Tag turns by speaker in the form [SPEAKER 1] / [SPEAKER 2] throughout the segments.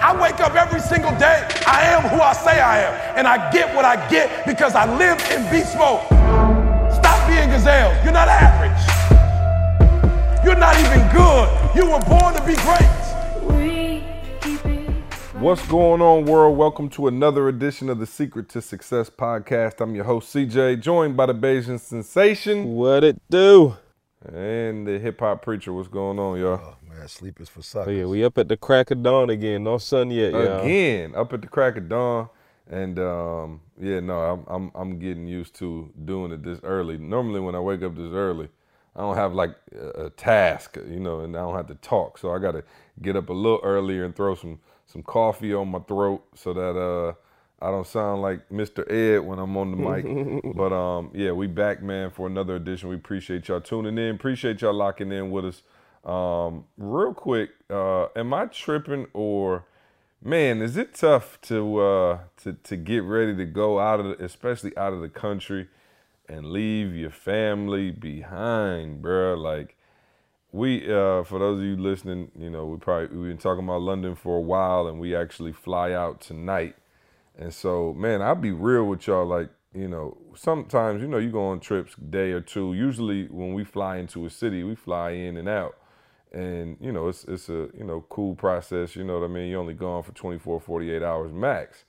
[SPEAKER 1] I wake up every single day. I am who I say I am. And I get what I get because I live in beast mode. Stop being gazelle. You're not average. You're not even good. You were born to be great.
[SPEAKER 2] What's going on, world? Welcome to another edition of the Secret to Success podcast. I'm your host, CJ, joined by the Bayesian Sensation
[SPEAKER 3] What it do?
[SPEAKER 2] and the hip hop preacher. What's going on, y'all?
[SPEAKER 4] Man, sleep is for suckers.
[SPEAKER 3] yeah, we up at the crack of dawn again. No sun yet, y'all.
[SPEAKER 2] Again, up at the crack of dawn. And um, yeah, no, I'm, I'm I'm getting used to doing it this early. Normally, when I wake up this early, I don't have like a, a task, you know, and I don't have to talk. So I got to get up a little earlier and throw some some coffee on my throat so that uh I don't sound like Mr. Ed when I'm on the mic. but um, yeah, we back, man, for another edition. We appreciate y'all tuning in. Appreciate y'all locking in with us. Um, real quick, uh, am I tripping or man, is it tough to uh to to get ready to go out of the, especially out of the country and leave your family behind, bruh? Like we uh for those of you listening, you know, we probably we've been talking about London for a while and we actually fly out tonight. And so, man, I'll be real with y'all. Like, you know, sometimes, you know, you go on trips day or two. Usually, when we fly into a city, we fly in and out. And, you know, it's, it's a, you know, cool process. You know what I mean? You're only gone for 24, 48 hours max.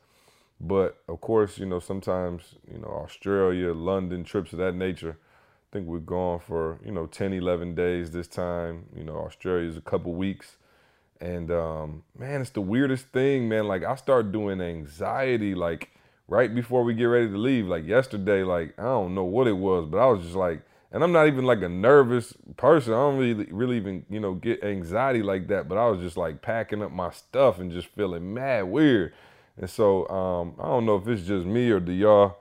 [SPEAKER 2] But of course, you know, sometimes, you know, Australia, London, trips of that nature. I think we're gone for, you know, 10, 11 days this time. You know, Australia's a couple weeks. And um, man, it's the weirdest thing, man. Like I start doing anxiety like right before we get ready to leave. Like yesterday, like I don't know what it was, but I was just like, and I'm not even like a nervous person. I don't really really even, you know, get anxiety like that. But I was just like packing up my stuff and just feeling mad weird. And so um, I don't know if it's just me or do y'all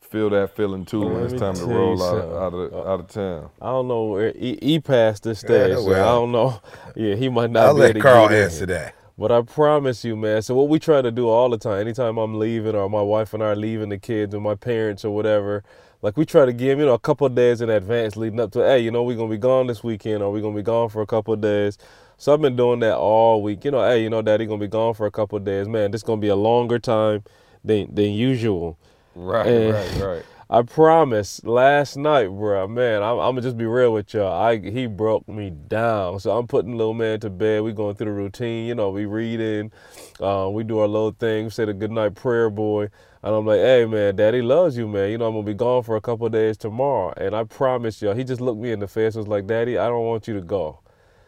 [SPEAKER 2] feel that feeling too when it's time to roll out
[SPEAKER 3] something.
[SPEAKER 2] of, out of out of town.
[SPEAKER 3] I don't know where he, he passed this stage. so
[SPEAKER 4] well.
[SPEAKER 3] I don't know. Yeah, he might not
[SPEAKER 4] I'll
[SPEAKER 3] be
[SPEAKER 4] let
[SPEAKER 3] able to
[SPEAKER 4] Karl
[SPEAKER 3] get in
[SPEAKER 4] answer that.
[SPEAKER 3] But I promise you, man. So what we try to do all the time, anytime I'm leaving or my wife and I are leaving the kids or my parents or whatever, like we try to give him, you know a couple of days in advance leading up to, hey, you know, we're gonna be gone this weekend or we're gonna be gone for a couple of days. So I've been doing that all week. You know, hey, you know, Daddy gonna be gone for a couple of days. Man, this gonna be a longer time than than usual.
[SPEAKER 2] Right,
[SPEAKER 3] Eh.
[SPEAKER 2] right, right.
[SPEAKER 3] I promise. Last night, bro, man, I'm, I'm gonna just be real with y'all. I he broke me down, so I'm putting little man to bed. We going through the routine, you know. We reading, uh, we do our little thing. We say the good night prayer, boy, and I'm like, hey, man, Daddy loves you, man. You know, I'm gonna be gone for a couple of days tomorrow, and I promise y'all. He just looked me in the face, and was like, Daddy, I don't want you to go.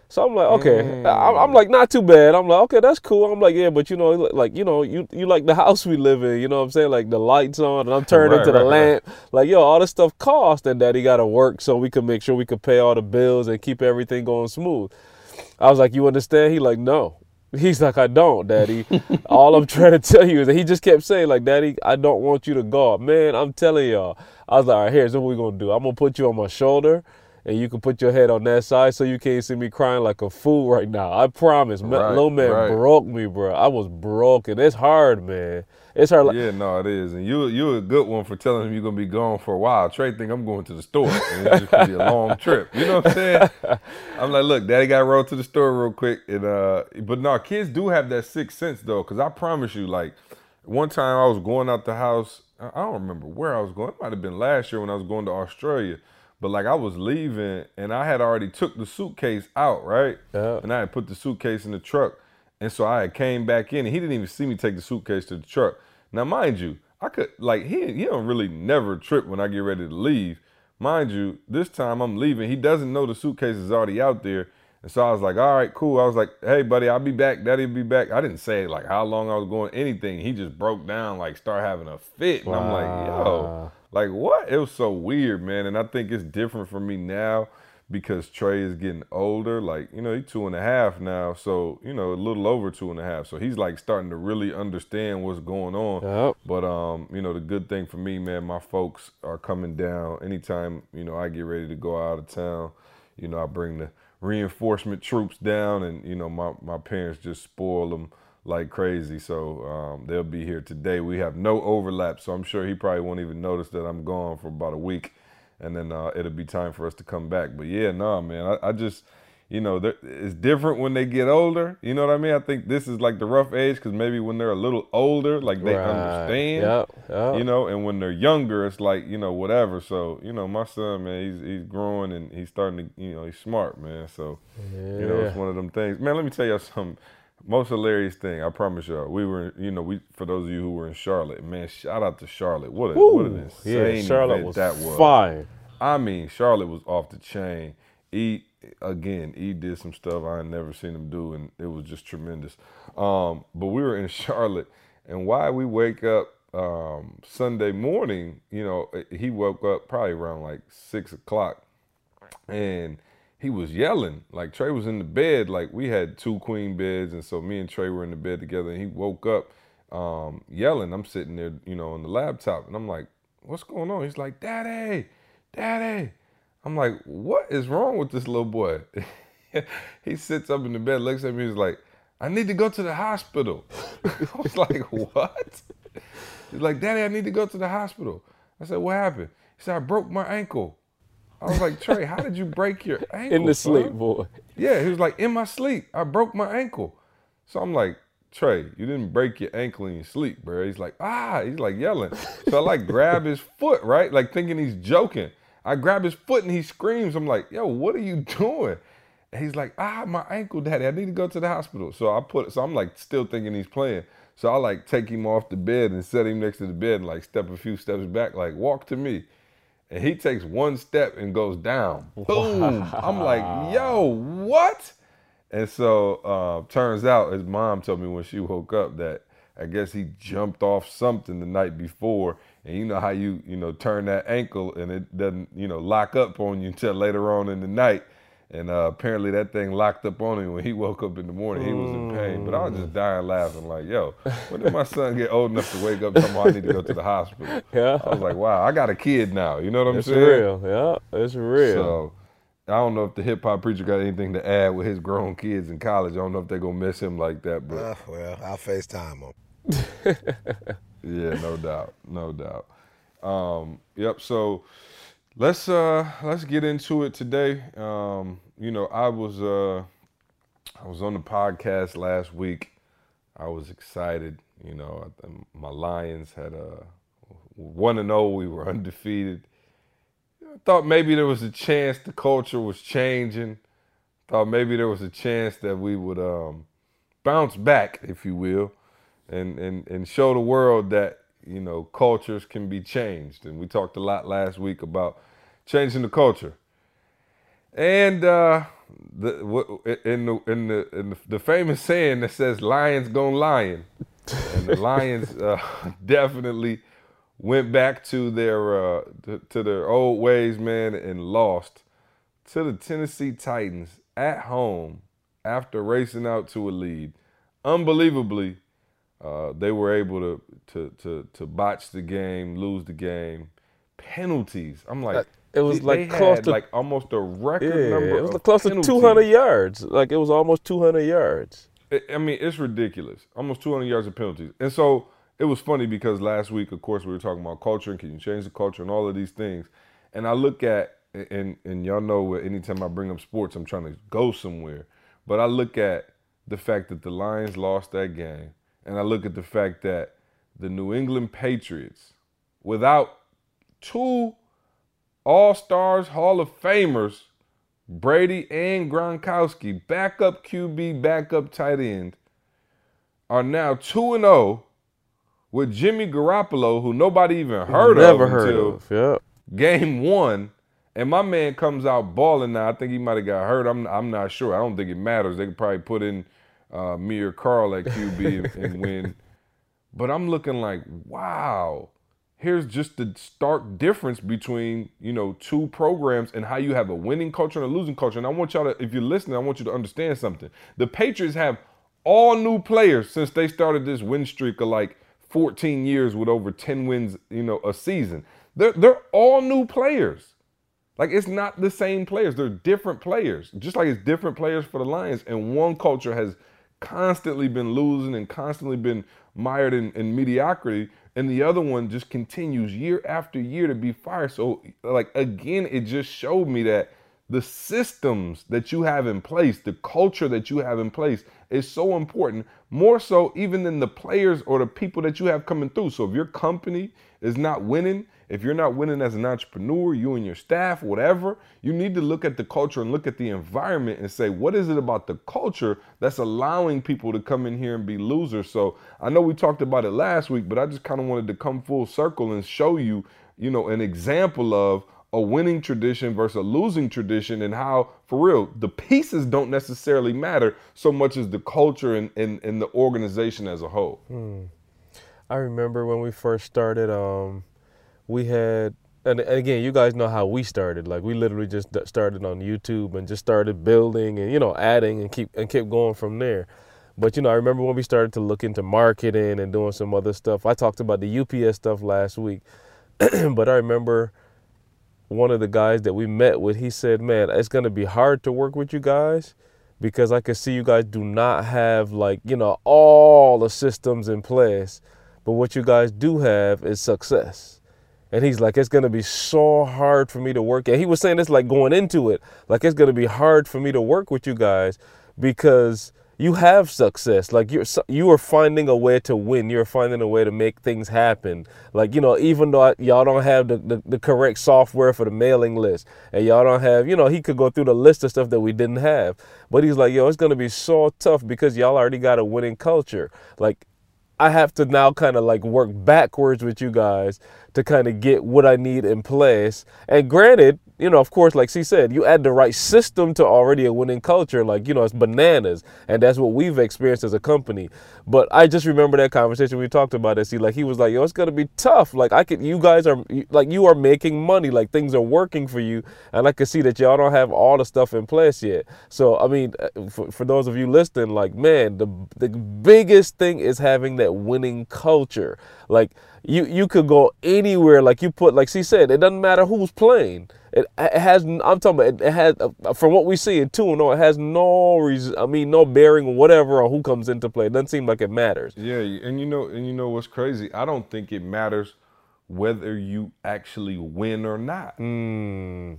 [SPEAKER 3] So I'm like, okay. I'm, I'm like, not too bad. I'm like, okay, that's cool. I'm like, yeah, but you know, like, you know, you you like the house we live in. You know what I'm saying? Like the lights on, and I'm turning
[SPEAKER 2] Right,
[SPEAKER 3] to the
[SPEAKER 2] right, right.
[SPEAKER 3] lamp. Like, yo, all this stuff cost, and Daddy got to work so we can make sure we can pay all the bills and keep everything going smooth. I was like, you understand? He like, no. He's like, I don't, Daddy. all I'm trying to tell you is that he just kept saying, like, Daddy, I don't want you to go. Man, I'm telling y'all. I was like, all right, here's what we're gonna do. I'm gonna put you on my shoulder and you can put your head on that side so you can't see me crying like a fool right now. I promise.
[SPEAKER 2] Right,
[SPEAKER 3] Little man
[SPEAKER 2] right.
[SPEAKER 3] broke me, bro. I was broken. It's hard, man. It's hard.
[SPEAKER 2] Yeah, no, it is, and you you a good one for telling him you're gonna be gone for a while. Trey think I'm going to the store, and it's just gonna be a long trip. You know what I'm saying? I'm like, look, Daddy got to roll to the store real quick, and uh, but no, kids do have that sixth sense though, because I promise you, like, one time I was going out the house, I don't remember where I was going. It might have been last year when I was going to Australia. But like I was leaving and I had already took the suitcase out, right?
[SPEAKER 3] Yeah.
[SPEAKER 2] And I had put the suitcase in the truck. And so I came back in and he didn't even see me take the suitcase to the truck. Now mind you, I could like he he don't really never trip when I get ready to leave. Mind you, this time I'm leaving. He doesn't know the suitcase is already out there. And so I was like, all right, cool. I was like, hey, buddy, I'll be back. Daddy'll be back. I didn't say like how long I was going, anything. He just broke down, like start having a fit. And I'm like, yo,
[SPEAKER 3] Wow.
[SPEAKER 2] Like what? It was so weird, man. And I think it's different for me now because Trey is getting older. Like, you know, he's two and a half now. So, you know, a little over two and a half. So he's like starting to really understand what's going on.
[SPEAKER 3] Yep.
[SPEAKER 2] But um, you know, the good thing for me, man, my folks are coming down. Anytime, you know, I get ready to go out of town, you know, I bring the reinforcement troops down and, you know, my, my parents just spoil them like crazy. So um, they'll be here today. We have no overlap, so I'm sure he probably won't even notice that I'm gone for about a week, and then uh, it'll be time for us to come back. But yeah, no, man, I, I just, you know, it's different when they get older. You know what I mean? I think this is like the rough age because maybe when they're a little older, like they
[SPEAKER 3] Right.
[SPEAKER 2] understand.
[SPEAKER 3] Yep, yep.
[SPEAKER 2] You know, and when they're younger, it's like you know whatever. So you know, my son, man, he's he's growing and he's starting to, you know, he's smart, man. So you know, it's one of them things. Man, let me tell you something. Most hilarious thing, I promise y'all. We were, you know, we for those of you who were in Charlotte, man. Shout out to Charlotte. What a what an insane
[SPEAKER 3] yeah, Charlotte was,
[SPEAKER 2] that was.
[SPEAKER 3] fire.
[SPEAKER 2] I mean, Charlotte was off the chain. E again, E did some stuff I had never seen him do, and it was just tremendous. Um, but we were in Charlotte, and why we wake up um, Sunday morning, you know, he woke up probably around like six o'clock, and he was yelling. Like Trey was in the bed, like we had two queen beds, and so me and Trey were in the bed together, and he woke up um, yelling. I'm sitting there, you know, on the laptop, and I'm like, "What's going on?" He's like, "Daddy, Daddy." I'm like, "What is wrong with this little boy?" he sits up in the bed, looks at me, he's like, "I need to go to the hospital." I was like, "What?" He's like, "Daddy, I need to go to the hospital." I said, "What happened?" He said, "I broke my ankle." I was like, "Trey, how did you break your ankle?"
[SPEAKER 3] In the
[SPEAKER 2] son?"
[SPEAKER 3] sleep, boy.
[SPEAKER 2] Yeah, he was like, in my sleep, I broke my ankle. So I'm like, Trey, you didn't break your ankle in your sleep, bro. He's like, ah, he's like yelling. So I like grab his foot, right? Like thinking he's joking. I grab his foot and he screams. I'm like, yo, what are you doing? And he's like, ah, my ankle, daddy. I need to go to the hospital. So I put, so I'm like still thinking he's playing. So I like take him off the bed and set him next to the bed and like step a few steps back, like walk to me. And he takes one step and goes down. Boom. I'm like, yo, what? And so uh, turns out his mom told me when she woke up that I guess he jumped off something the night before. And you know how you, you know, turn that ankle and it doesn't, you know, lock up on you until later on in the night. And uh, apparently that thing locked up on him when he woke up in the morning. He was in pain. But I was just dying laughing like, yo, when did my son get old enough to wake up talking about I need to go to the hospital?
[SPEAKER 3] Yeah.
[SPEAKER 2] I was like, wow, I got a kid now. You know what I'm saying?
[SPEAKER 3] It's
[SPEAKER 2] saying?
[SPEAKER 3] real. Yeah, it's real.
[SPEAKER 2] So I don't know if the hip hop preacher got anything to add with his grown kids in college. I don't know if they're gonna miss him like that, but
[SPEAKER 4] Uh, well, I'll FaceTime him.
[SPEAKER 2] yeah, no doubt, no doubt. Um, yep. So let's uh let's get into it today. Um, you know, I was uh I was on the podcast last week. I was excited. You know, my Lions had a one and zero. We were undefeated. I thought maybe there was a chance the culture was changing. Thought maybe there was a chance that we would um, bounce back, if you will, and, and and show the world that you know cultures can be changed. And we talked a lot last week about changing the culture. And uh, the in the in the in the, the famous saying that says "lions gonna lion," and the Lions uh, definitely went back to their uh, to, to their old ways, man, and lost to the Tennessee Titans at home after racing out to a lead. Unbelievably, uh, they were able to, to to to botch the game, lose the game, penalties. I'm like,
[SPEAKER 3] it was
[SPEAKER 2] they-
[SPEAKER 3] like
[SPEAKER 2] they
[SPEAKER 3] close to-
[SPEAKER 2] like almost a record
[SPEAKER 3] yeah,
[SPEAKER 2] number.
[SPEAKER 3] it was close to 200 yards. Like it was almost 200 yards.
[SPEAKER 2] I- mean, it's ridiculous. Almost 200 yards of penalties. And so it was funny because last week, of course, we were talking about culture and can you change the culture and all of these things. And I look at, and, and y'all know anytime I bring up sports, I'm trying to go somewhere. But I look at the fact that the Lions lost that game. And I look at the fact that the New England Patriots, without two All Stars Hall of Famers, Brady and Gronkowski, backup QB, backup tight end, are now 2 and 0 with Jimmy Garoppolo, who nobody even heard
[SPEAKER 3] Never
[SPEAKER 2] of
[SPEAKER 3] heard
[SPEAKER 2] until
[SPEAKER 3] of. Yeah.
[SPEAKER 2] game one. And my man comes out balling now. I think he might have got hurt. I'm I'm not sure. I don't think it matters. They could probably put in uh, me or Karl at QB and, and win. But I'm looking like, wow. Here's just the stark difference between you know two programs and how you have a winning culture and a losing culture. And I want y'all to, if you're listening, I want you to understand something. The Patriots have all new players since they started this win streak of like 14 years with over 10 wins, you know, a season. They're they're all new players. Like it's not the same players. They're different players. Just like it's different players for the Lions. And one culture has constantly been losing and constantly been mired in, in mediocrity. And the other one just continues year after year to be fired. So like again, it just showed me that the systems that you have in place, the culture that you have in place is so important, more so even than the players or the people that you have coming through. So if your company is not winning, if you're not winning as an entrepreneur, you and your staff, whatever, you need to look at the culture and look at the environment and say, what is it about the culture that's allowing people to come in here and be losers? So I know we talked about it last week, but I just kind of wanted to come full circle and show you, you know, an example of a winning tradition versus a losing tradition and how for real the pieces don't necessarily matter so much as the culture and, and, and the organization as a whole
[SPEAKER 3] hmm. i remember when we first started um, we had and again you guys know how we started. Like we literally just started on youtube and just started building and you know adding and keep and kept going from there. But you know i remember when we started to look into marketing and doing some other stuff. I talked about the ups stuff last week. But i remember one of the guys that we met with, he said, "Man, it's going to be hard to work with you guys because I can see you guys do not have like, you know, all the systems in place, but what you guys do have is success." And he's like, "It's going to be so hard for me to work." And he was saying this like going into it, like it's going to be hard for me to work with you guys because you have success. Like you're you are finding a way to win. You're finding a way to make things happen. Like you know even though y'all don't have the, the, the, correct software for the mailing list and y'all don't have you know he could go through the list of stuff that we didn't have. But he's like yo it's gonna be so tough because y'all already got a winning culture. Like I have to now kind of like work backwards with you guys to kind of get what I need in place. And granted, you know, of course, like she said, you add the right system to already a winning culture, like, you know, it's bananas. And that's what we've experienced as a company. But I just remember that conversation we talked about it. See, like, he was like, yo, it's to be tough. Like, I could, you guys are, like, you are making money. Like, things are working for you. And I can see that y'all don't have all the stuff in place yet. So, I mean, uh, for, for those of you listening, like, man, the, the biggest thing is having that winning culture. Like, you you could go anywhere. Like you put, like she said, it doesn't matter who's playing. It, it has. I'm talking about. It, it has. Uh, from what we see in two, no, it has no reason. I mean, no bearing whatever on who comes into play. It doesn't seem like it matters.
[SPEAKER 2] Yeah, and you know, and you know what's crazy? I don't think it matters whether you actually win or not.
[SPEAKER 3] Mm.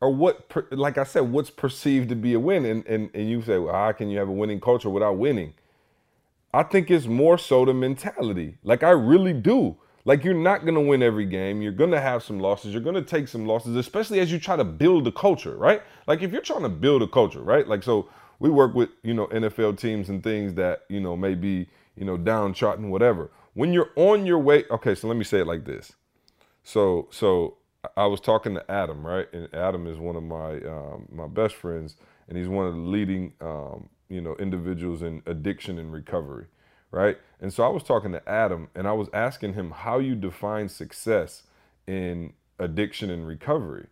[SPEAKER 2] Or what, like I said, what's perceived to be a win, and and, and you say, well, how can you have a winning culture without winning? I think it's more so the mentality. Like I really do. Like you're not gonna win every game. You're gonna have some losses. You're gonna take some losses, especially as you try to build a culture, right? Like if you're trying to build a culture, right? Like so we work with, you know, NFL teams and things that, you know, may be, you know, downtrodden, whatever. When you're on your way, okay, so let me say it like this. So so I was talking to Adam, right? And Adam is one of my um, my best friends, and he's one of the leading um, you know individuals in addiction and recovery right? And so i was talking to adam and i was asking him how you define success in addiction and recovery.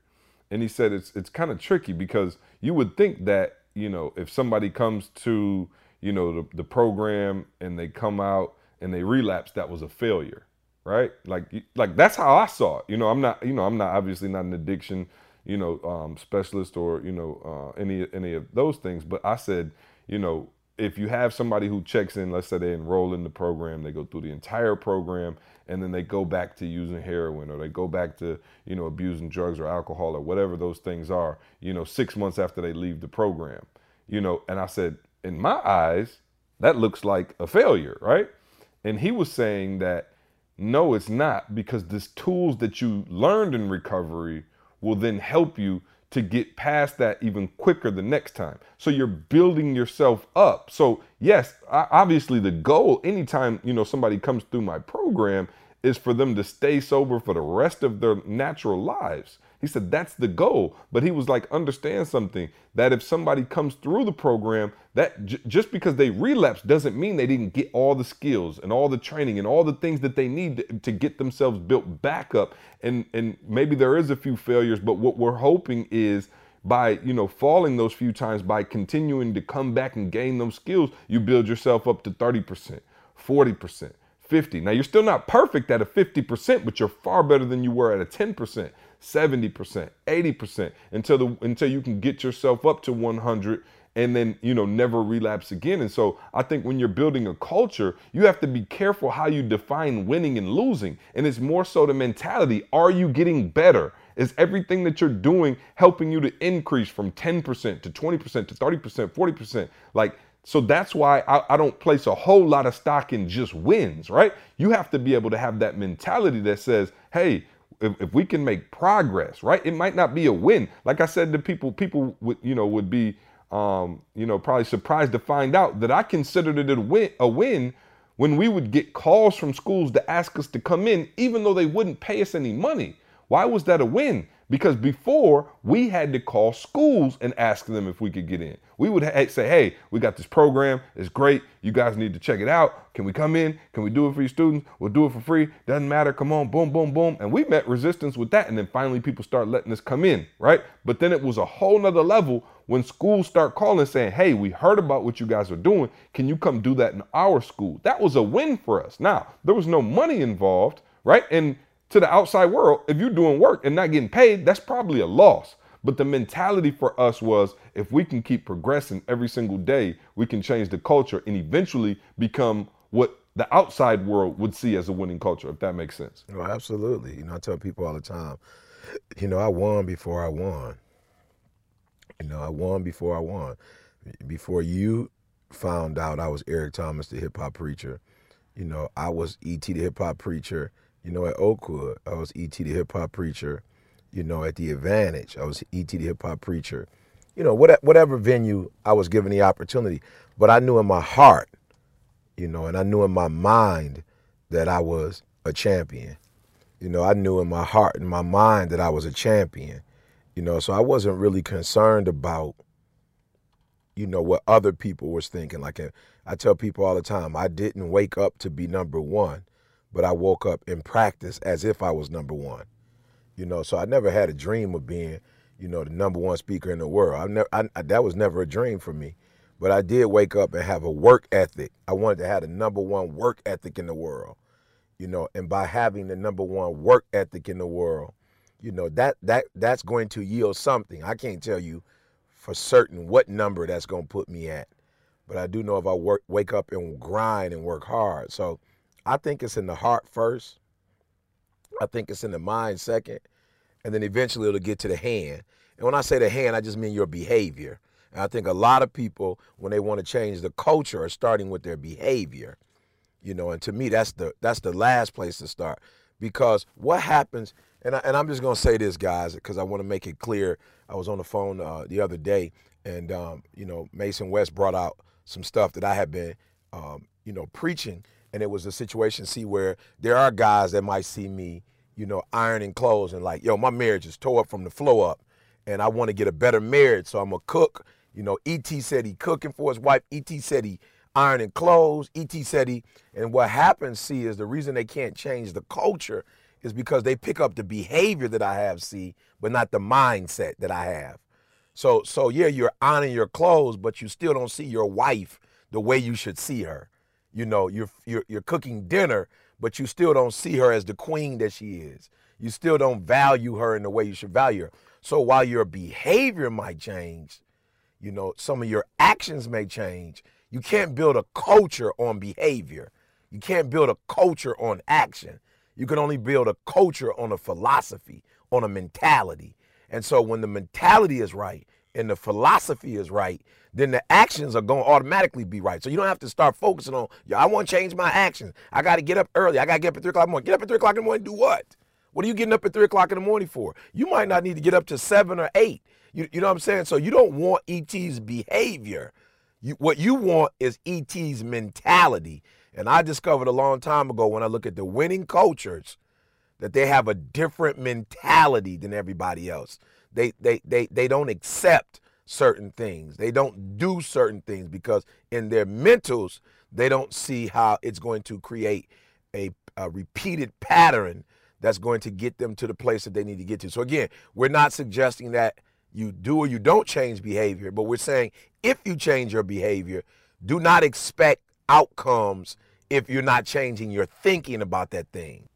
[SPEAKER 2] And he said it's it's kind of tricky because you would think that you know if somebody comes to you know the, the program and they come out and they relapse that was a failure right? Like like that's how i saw it. You know i'm not you know i'm not obviously not an addiction you know um, specialist or you know uh, any any of those things but i said you know, if you have somebody who checks in, let's say they enroll in the program, they go through the entire program, and then they go back to using heroin or they go back to, you know, abusing drugs or alcohol or whatever those things are, you know, six months after they leave the program, you know, and I said, in my eyes, that looks like a failure, right? And he was saying that no, it's not because these tools that you learned in recovery will then help you to get past that even quicker the next time. So you're building yourself up. So yes, obviously the goal anytime, you know, somebody comes through my program is for them to stay sober for the rest of their natural lives. He said that's the goal. But he was like, understand something that if somebody comes through the program, that j- just because they relapse doesn't mean they didn't get all the skills and all the training and all the things that they need to, to get themselves built back up. And and maybe there is a few failures, but what we're hoping is by you know falling those few times by continuing to come back and gain those skills you build yourself up to 30% 40% 50 now you're still not perfect at a 50% but you're far better than you were at a 10% 70%, 80% until the until you can get yourself up to 100 and then you know never relapse again and so i think when you're building a culture you have to be careful how you define winning and losing and it's more so the mentality are you getting better Is everything that you're doing helping you to increase from 10% to 20% to 30%, 40%? Like, so that's why I, I, don't place a whole lot of stock in just wins, right? You have to be able to have that mentality that says, hey, if, if we can make progress, right? It might not be a win. Like I said to people, people would, you know, would be, um, you know, probably surprised to find out that I considered it a win, a win when we would get calls from schools to ask us to come in, even though they wouldn't pay us any money. Why was that a win? Because before we had to call schools and ask them if we could get in. We would ha- say, hey, we got this program. It's great. You guys need to check it out. Can we come in? Can we do it for you students? We'll do it for free. Doesn't matter. Come on. Boom, boom, boom. And we met resistance with that. And then finally people start letting us come in, right? But then it was a whole nother level when schools start calling saying, hey, we heard about what you guys are doing. Can you come do that in our school? That was a win for us. Now, there was no money involved, right? And to the outside world, if you're doing work and not getting paid, that's probably a loss. But the mentality for us was if we can keep progressing every single day, we can change the culture and eventually become what the outside world would see as a winning culture, if that makes sense.
[SPEAKER 4] Oh, absolutely. You know, I tell people all the time, you know, I won before I won. You know, I won before I won. Before you found out I was Eric Thomas, the hip hop preacher, you know, I was E.T. the hip hop preacher you know, at Oakwood, I was E.T. the hip hop preacher. You know, at the Advantage, I was E.T. the hip hop preacher. You know, whatever venue I was given the opportunity. But I knew in my heart, you know, and I knew in my mind that I was a champion. You know, I knew in my heart and my mind that I was a champion. You know, so I wasn't really concerned about, you know, what other people was thinking. Like I tell people all the time, I didn't wake up to be number one but I woke up in practice as if I was number one. You know, so I never had a dream of being, you know, the number one speaker in the world. I never, I, I, that was never a dream for me. But I did wake up and have a work ethic. I wanted to have the number one work ethic in the world. You know, and by having the number one work ethic in the world, you know that that that's going to yield something. I can't tell you for certain what number that's going to put me at, but I do know if I work, wake up and grind and work hard. So I think it's in the heart first. I think it's in the mind second. And then eventually it'll get to the hand. And when I say the hand, I just mean your behavior. And I think a lot of people, when they want to change the culture, are starting with their behavior. You know, and to me, that's the that's the last place to start. Because what happens, and, I, and I'm just to say this, guys, because I want to make it clear. I was on the phone uh, the other day, and, um, you know, Mason West brought out some stuff that I had been, um, you know, preaching and it was a situation see where there are guys that might see me you know ironing clothes and like yo my marriage is tore up from the flow up and i want to get a better marriage so i'm a cook. You know et said he cooking for his wife. Et said he ironing clothes. Et said he and what happens see is the reason they can't change the culture is because they pick up the behavior that i have see but not the mindset that i have. So so yeah you're ironing your clothes but you still don't see your wife the way you should see her you know, you're, you're, you're cooking dinner, but you still don't see her as the queen that she is. You still don't value her in the way you should value her. So while your behavior might change, you know, some of your actions may change. You can't build a culture on behavior. You can't build a culture on action. You can only build a culture on a philosophy, on a mentality. And so when the mentality is right and the philosophy is right, then the actions are going to automatically be right. So you don't have to start focusing on, yeah, I want to change my actions. I got to get up early. I got to get up at 3 o'clock in the morning. Get up at 3 o'clock in the morning, do what? What are you getting up at 3 o'clock in the morning for? You might not need to get up to 7 or 8. You, you know what I'm saying? So you don't want ET's behavior. You, what you want is ET's mentality. And I discovered a long time ago when I look at the winning cultures that they have a different mentality than everybody else. They, they, they, they don't accept certain things. They don't do certain things because in their mentals, they don't see how it's going to create a, a, repeated pattern that's going to get them to the place that they need to get to. So again, we're not suggesting that you do or you don't change behavior, but we're saying if you change your behavior, do not expect outcomes if you're not changing your thinking about that thing.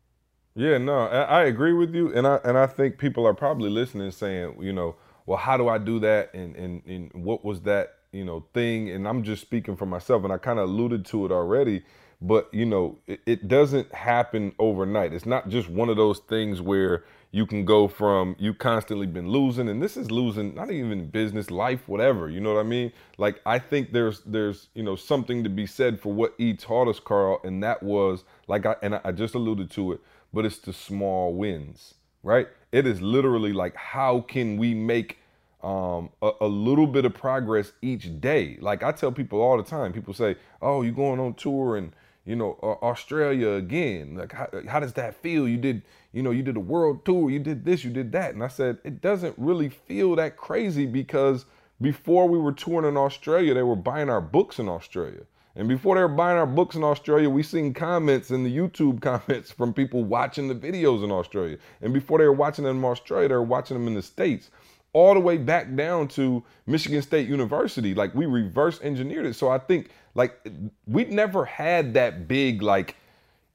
[SPEAKER 2] Yeah, no, I agree with you, and I and I think people are probably listening, saying, you know, well, how do I do that? And, and, and what was that you know thing? And i'm just speaking for myself and i kind of alluded to it already but you know it, it, doesn't happen overnight. It's not just one of those things where you can go from you constantly been losing and this is losing not even business life whatever you know what i mean? Like i think there's there's you know something to be said for what e taught us karl and that was like i and i just alluded to it but it's the small wins right it is literally like how can we make um, a, a, little bit of progress each day. Like I tell people all the time, people say, "Oh, you're going on tour and you know Australia again? Like how, how does that feel? You did you know, you did a world tour, you did this, you did that. And I said, it doesn't really feel that crazy because before we were touring in Australia, they were buying our books in Australia. And before they were buying our books in Australia, we seen comments in the YouTube comments from people watching the videos in Australia. And before they were watching them in Australia, they were watching them in the States. All the way back down to Michigan State University. Like we reverse engineered it. So I think like we never had that big like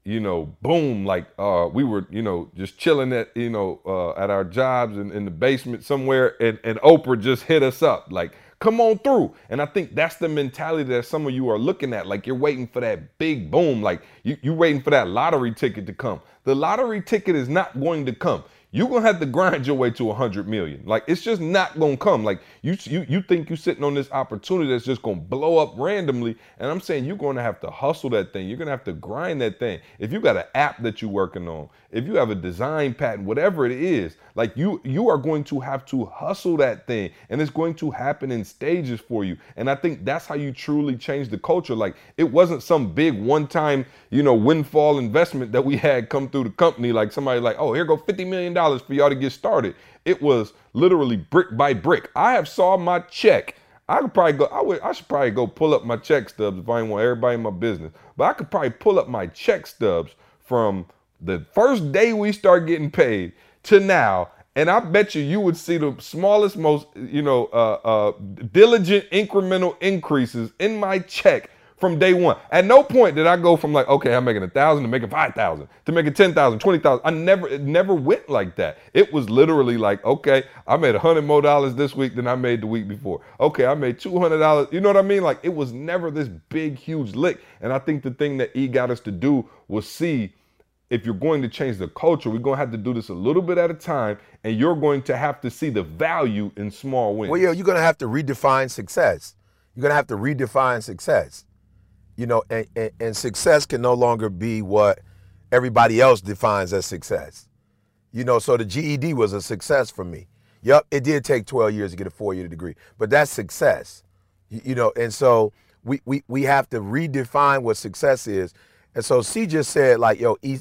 [SPEAKER 2] you know, boom, like uh, we were, you know, just chilling at, you know, uh, at our jobs in, in the basement somewhere, and, and Oprah just hit us up, like, come on through. And I think that's the mentality that some of you are looking at, like you're waiting for that big boom, like you you waiting for that lottery ticket to come. The lottery ticket is not going to come you're gonna have to grind your way to a hundred million. Like it's just not gonna come. Like you you you think you're sitting on this opportunity that's just gonna blow up randomly. And I'm saying you're gonna have to hustle that thing. You're gonna have to grind that thing. If you got an app that you're working on, if you have a design patent, whatever it is, like you you are going to have to hustle that thing. And it's going to happen in stages for you. And I think that's how you truly change the culture. Like it wasn't some big one-time, you know, windfall investment that we had come through the company. Like somebody like, oh, here go $50 million for y'all to get started. It was literally brick by brick. I have saw my check. I could probably go. I would. I should probably go pull up my check stubs if I want everybody in my business. But I could probably pull up my check stubs from the first day we start getting paid to now, and I bet you you would see the smallest, most you know, uh, uh, diligent incremental increases in my check from day one. At no point did I go from like, okay, I'm making a thousand to making five thousand to making ten thousand, twenty thousand. I never, it never went like that. It was literally like, okay, I made a hundred more dollars this week than I made the week before. Okay, I made two hundred dollars. You know what I mean? Like it was never this big, huge lick. And I think the thing that E got us to do was see if you're going to change the culture, we're going to have to do this a little bit at a time, and you're going to have to see the value in small wins.
[SPEAKER 4] Well, yeah, you're going to have to redefine success. You're going to have to redefine success you know, and, and, and, success can no longer be what everybody else defines as success. You know, so the GED was a success for me. Yep, it did take 12 years to get a four-year degree, but that's success. You, you know, and so we, we we have to redefine what success is. And so C just said like, yo, E,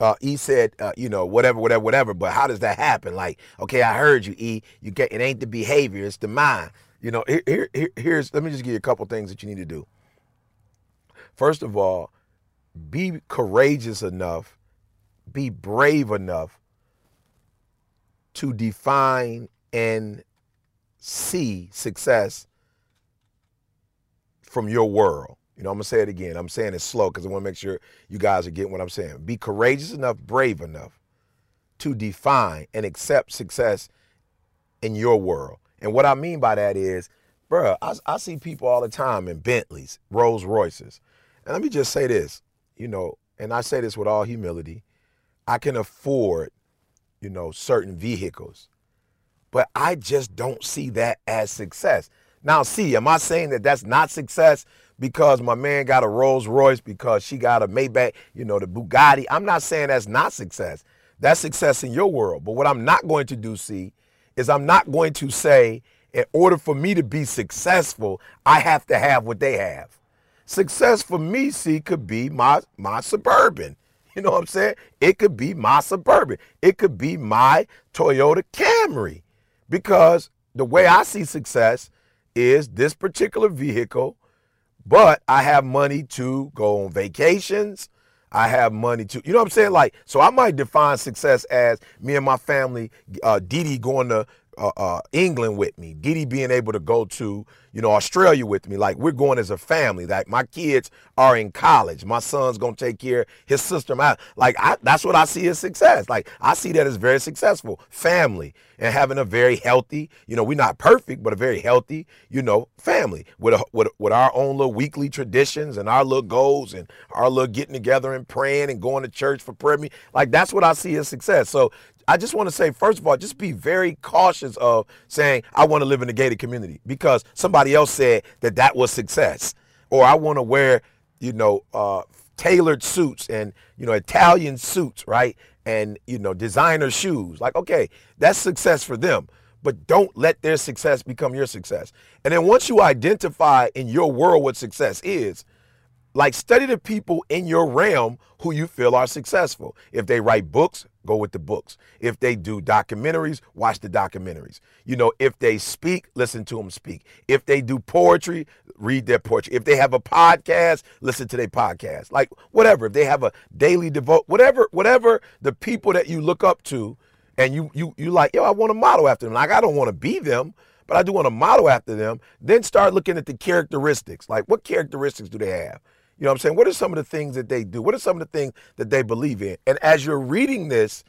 [SPEAKER 4] uh, e said, uh, you know, whatever, whatever, whatever. But how does that happen? Like, okay, I heard you, E. You get it ain't the behavior, it's the mind. You know, here, here, here's let me just give you a couple things that you need to do. First of all, be courageous enough, be brave enough to define and see success from your world. You know, I'm gonna say it again. I'm saying it slow because I want to make sure you guys are getting what I'm saying. Be courageous enough, brave enough to define and accept success in your world. And what I mean by that is, bruh, I, I see people all the time in Bentleys, Rolls Royces. And let me just say this, you know, and I say this with all humility I can afford, you know, certain vehicles, but I just don't see that as success. Now, see, am I saying that that's not success because my man got a Rolls Royce, because she got a Maybach, you know, the Bugatti? I'm not saying that's not success. That's success in your world. But what I'm not going to do, see, is I'm not going to say, in order for me to be successful, I have to have what they have. Success for me, see, could be my my suburban. You know what I'm saying? It could be my suburban. It could be my Toyota Camry. Because the way I see success is this particular vehicle, but I have money to go on vacations. I have money to, you know what I'm saying? Like, so I might define success as me and my family, uh, Didi going to uh, uh, England with me, Didi being able to go to, you know, Australia with me. Like we're going as a family. Like my kids are in college. My son's gonna take care his sister. My, like I, that's what I see as success. Like I see that as very successful. Family and having a very healthy, you know, we're not perfect, but a very healthy, you know, family with a, with with our own little weekly traditions and our little goals and our little getting together and praying and going to church for prayer. Like that's what I see as success. So I just want to say, first of all, just be very cautious of saying, I want to live in a gated community because somebody else said that that was success. Or I want to wear, you know, uh, tailored suits and, you know, Italian suits, right? And, you know, designer shoes. Like, okay, that's success for them. But don't let their success become your success. And then once you identify in your world what success is, like study the people in your realm who you feel are successful. If they write books, go with the books. If they do documentaries, watch the documentaries. You know, if they speak, listen to them speak. If they do poetry, read their poetry. If they have a podcast, listen to their podcast. Like whatever. If they have a daily devote, whatever, whatever the people that you look up to and you you you like, yo, I want to model after them. Like I don't want to be them, but I do want to model after them. Then start looking at the characteristics. Like what characteristics do they have? You know what I'm saying? What are some of the things that they do? What are some of the things that they believe in? And as you're reading this,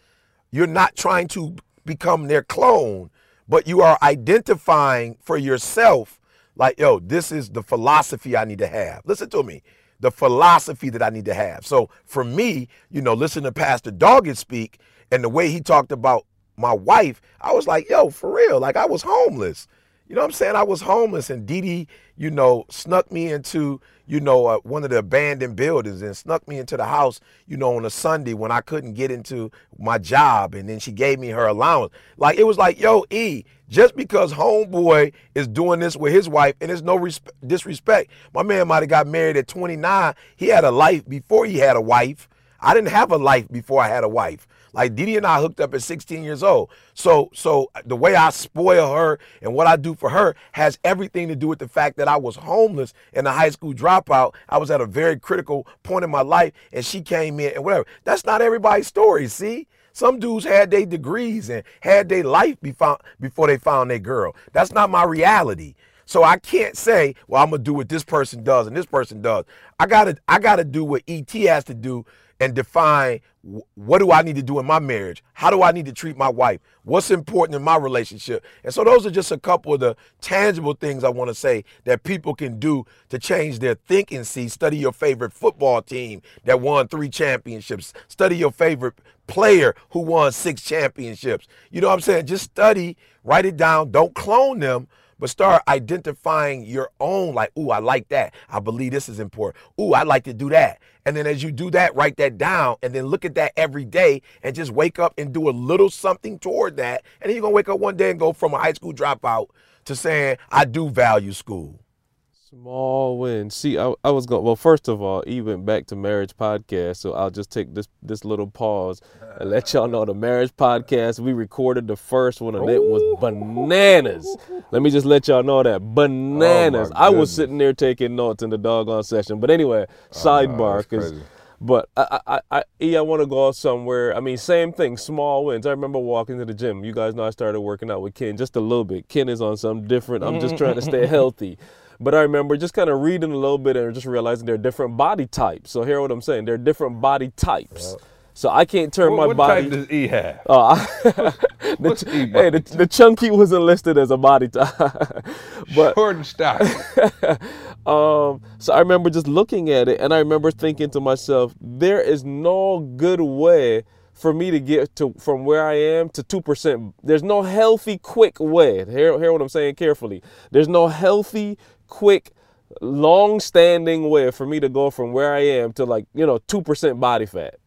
[SPEAKER 4] you're not trying to become their clone, but you are identifying for yourself, like, yo, this is the philosophy I need to have. Listen to me. The philosophy that I need to have. So for me, you know, listen to Pastor Doggett speak and the way he talked about my wife, I was like, yo, for real. Like I was homeless. You know what I'm saying? I was homeless and Dee Dee, you know, snuck me into, you know, uh, one of the abandoned buildings and snuck me into the house, you know, on a Sunday when I couldn't get into my job. And then she gave me her allowance. Like, it was like, yo, E, just because homeboy is doing this with his wife and there's no resp- disrespect. My man might have got married at 29. He had a life before he had a wife. I didn't have a life before I had a wife. Like Didi and I hooked up at 16 years old. So so uh, the way I spoil her and what I do for her has everything to do with the fact that I was homeless and a high school dropout. I was at a very critical point in my life and she came in and whatever. That's not everybody's story, see? Some dudes had their degrees and had their life before they found their girl. That's not my reality. So I can't say, well, I'm gonna do what this person does and this person does. I gotta I gotta do what ET has to do and define what do I need to do in my marriage? How do I need to treat my wife? What's important in my relationship? And so those are just a couple of the tangible things I want to say that people can do to change their thinking. See, study your favorite football team that won three championships. Study your favorite player who won six championships. You know what I'm saying? Just study, write it down, don't clone them, but start identifying your own like ooh i like that. I believe this is important. Ooh i like to do that. And then as you do that write that down and then look at that every day and just wake up and do a little something toward that. And then you're gonna wake up one day and go from a high school dropout to saying i do value school
[SPEAKER 3] Small win. See, I, I was going. Well, first of all, he went back to marriage podcast, so I'll just take this this little pause and let y'all know the marriage podcast. We recorded the first one, and it was bananas. Let me just let y'all know that bananas.
[SPEAKER 2] Oh,
[SPEAKER 3] I was sitting there taking notes in the doggone session. But anyway, sidebar,
[SPEAKER 2] that's
[SPEAKER 3] because. But I, I, I, E, I want to go somewhere. I mean, same thing, small wins. I remember walking to the gym. You guys know I started working out with Ken just a little bit. Ken is on something different. I'm just trying to stay healthy. But I remember just kind of reading a little bit and just realizing there are different body types. So hear what I'm saying. There are different body types. So I can't turn
[SPEAKER 2] What,
[SPEAKER 3] my
[SPEAKER 2] what
[SPEAKER 3] body.
[SPEAKER 2] type does E have?
[SPEAKER 3] Oh, I- the,
[SPEAKER 2] What's
[SPEAKER 3] ch-
[SPEAKER 2] E
[SPEAKER 3] hey, the, the chunky wasn't listed as a body type. but
[SPEAKER 2] Short and stocky.
[SPEAKER 3] um, so I remember just looking at it, and I remember thinking to myself, there is no good way for me to get to from where I am to two percent. There's no healthy, quick way. Hear, hear what I'm saying carefully. There's no healthy, quick, long-standing way for me to go from where I am to like you know two percent body fat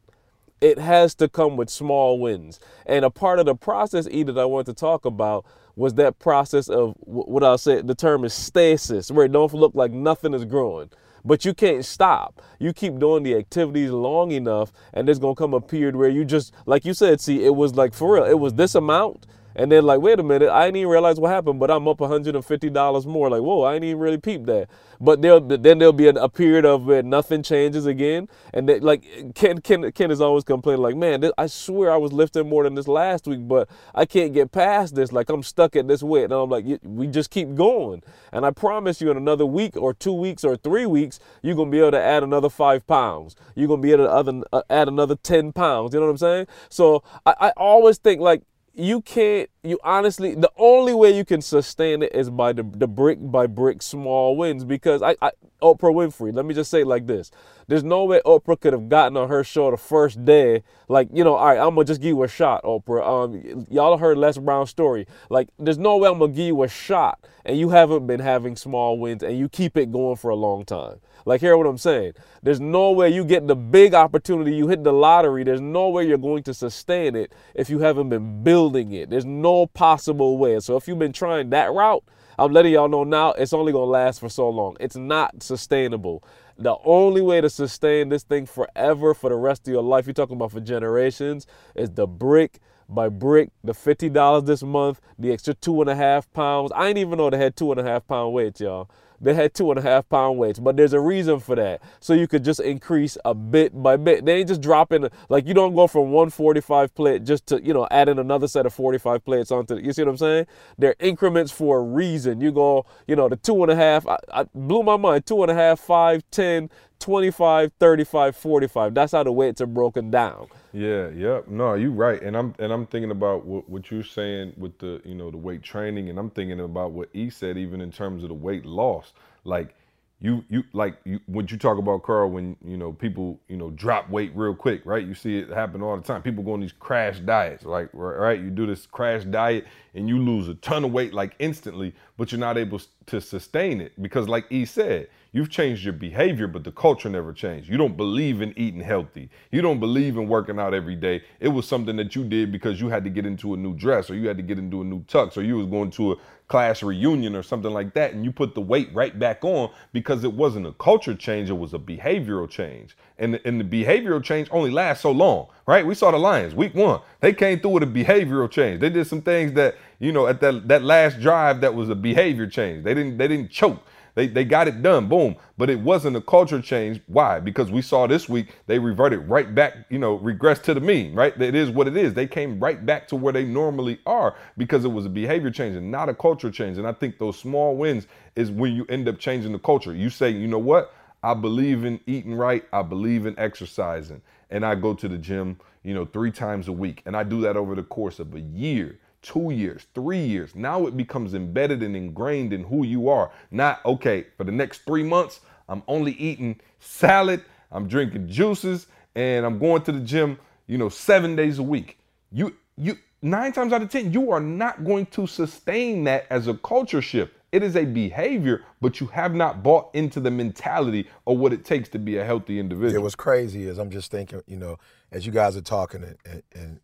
[SPEAKER 3] it has to come with small wins. And a part of the process, E, that I want to talk about was that process of what I'll say, the term is stasis, where it don't look like nothing is growing. But you can't stop. You keep doing the activities long enough, and there's gonna come a period where you just, like you said, see, it was like for real, it was this amount, And then like, wait a minute, I didn't even realize what happened, but I'm up $150 more. Like, whoa, I didn't even really peep that. But there, then there'll be a, a period of where nothing changes again. And they, like Ken, Ken, Ken is always complaining, like, man, this, I swear I was lifting more than this last week, but I can't get past this. Like I'm stuck at this weight. And I'm like, we just keep going. And I promise you, in another week or two weeks or three weeks, you're gonna be able to add another five pounds. You're gonna be able to other, uh, add another ten pounds. You know what I'm saying? So I, I always think like you can't you honestly the only way you can sustain it is by the, the brick by brick small wins because I, I oprah winfrey let me just say it like this. There's no way oprah could have gotten on her show the first day. Like you know all right i'm gonna just give you a shot oprah. Um y'all heard les brown's story. Like there's no way i'm gonna give you a shot and you haven't been having small wins and you keep it going for a long time like, hear what I'm saying. There's no way you get the big opportunity, you hit the lottery. There's no way you're going to sustain it if you haven't been building it. There's no possible way. So, if you've been trying that route, I'm letting y'all know now it's only to last for so long. It's not sustainable. The only way to sustain this thing forever for the rest of your life, you're talking about for generations, is the brick by brick, the $50 this month, the extra two and a half pounds. I didn't even know they had two and a half pound weights, y'all they had two and a half pound weights, but there's a reason for that. So you could just increase a bit by bit. They ain't just dropping like you don't go from 145 plate just to you know add in another set of 45 plates onto. You see what I'm saying? They're increments for a reason. You go, you know, the two and a half. I, I blew my mind. Two and a half, five, ten, 25, 35, 45. That's how the weights are broken down.
[SPEAKER 2] Yeah, yep. No, you're right. And I'm and I'm thinking about what, what you're saying with the, you know, the weight training and I'm thinking about what E said even in terms of the weight loss. Like you you like you when you talk about Karl when you know people you know drop weight real quick right you see it happen all the time people go on these crash diets like right you do this crash diet and you lose a ton of weight like instantly but you're not able to sustain it because like E said You've changed your behavior, but the culture never changed. You don't believe in eating healthy. You don't believe in working out every day. It was something that you did because you had to get into a new dress or you had to get into a new tux or you was going to a class reunion or something like that and you put the weight right back on because it wasn't a culture change, it was a behavioral change. And the, and the behavioral change only lasts so long, right? We saw the Lions week 1. They came through with a behavioral change. They did some things that, you know, at that that last drive that was a behavior change. They didn't they didn't choke they, they got it done, boom. But it wasn't a culture change. Why? Because we saw this week they reverted right back, you know, regress to the mean, right? It is what it is. They came right back to where they normally are because it was a behavior change and not a culture change. And I think those small wins is when you end up changing the culture. You say, you know what? I believe in eating right. I believe in exercising. And I go to the gym, you know, three times a week. And I do that over the course of a year two years, three years. Now it becomes embedded and ingrained in who you are. Not, okay, for the next three months, I'm only eating salad, I'm drinking juices, and I'm going to the gym, you know, seven days a week. You, you, nine times out of 10, you are not going to sustain that as a culture shift. It is a behavior, but you have not bought into the mentality of what it takes to be a healthy individual.
[SPEAKER 4] It was crazy is I'm just thinking, you know, as you guys are talking and, and, and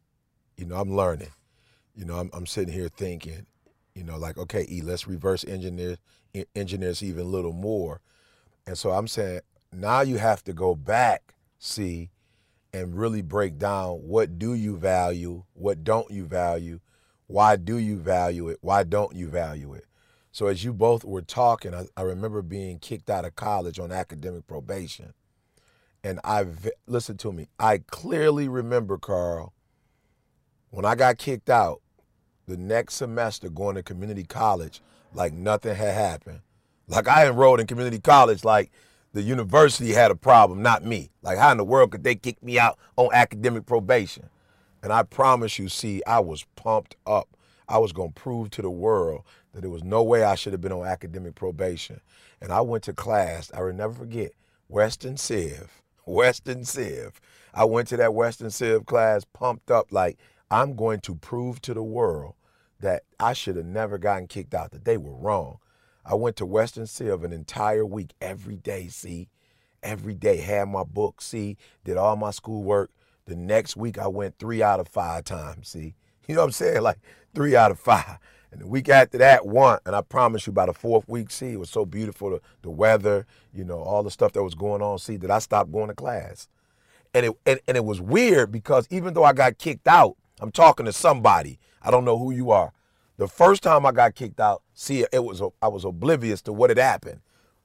[SPEAKER 4] you know, I'm learning you know, I'm, I'm sitting here thinking, you know, like, okay, E, let's reverse engineer engineers even a little more. And so I'm saying now you have to go back, see, and really break down what do you value, what don't you value, why do you value it, why don't you value it. So as you both were talking, I, I remember being kicked out of college on academic probation. And I, listen to me, I clearly remember, Karl, when I got kicked out, the next semester going to community college like nothing had happened. Like I enrolled in community college like the university had a problem, not me. Like how in the world could they kick me out on academic probation? And I promise you, see, I was pumped up. I was going to prove to the world that there was no way I should have been on academic probation. And I went to class, I will never forget, Western Civ. Western Civ. I went to that Western Civ class pumped up like I'm going to prove to the world that I should have never gotten kicked out, that they were wrong. I went to Western Civ an entire week, every day, see, every day, had my book, see, did all my schoolwork. The next week, I went three out of five times, see. You know what I'm saying? Like three out of five. And the week after that, one. And I promise you, by the fourth week, see, it was so beautiful, the, the weather, you know, all the stuff that was going on, see, that I stopped going to class. And it, and, and it was weird because even though I got kicked out, I'm talking to somebody. I don't know who you are. The first time I got kicked out, see, it was I was oblivious to what had happened.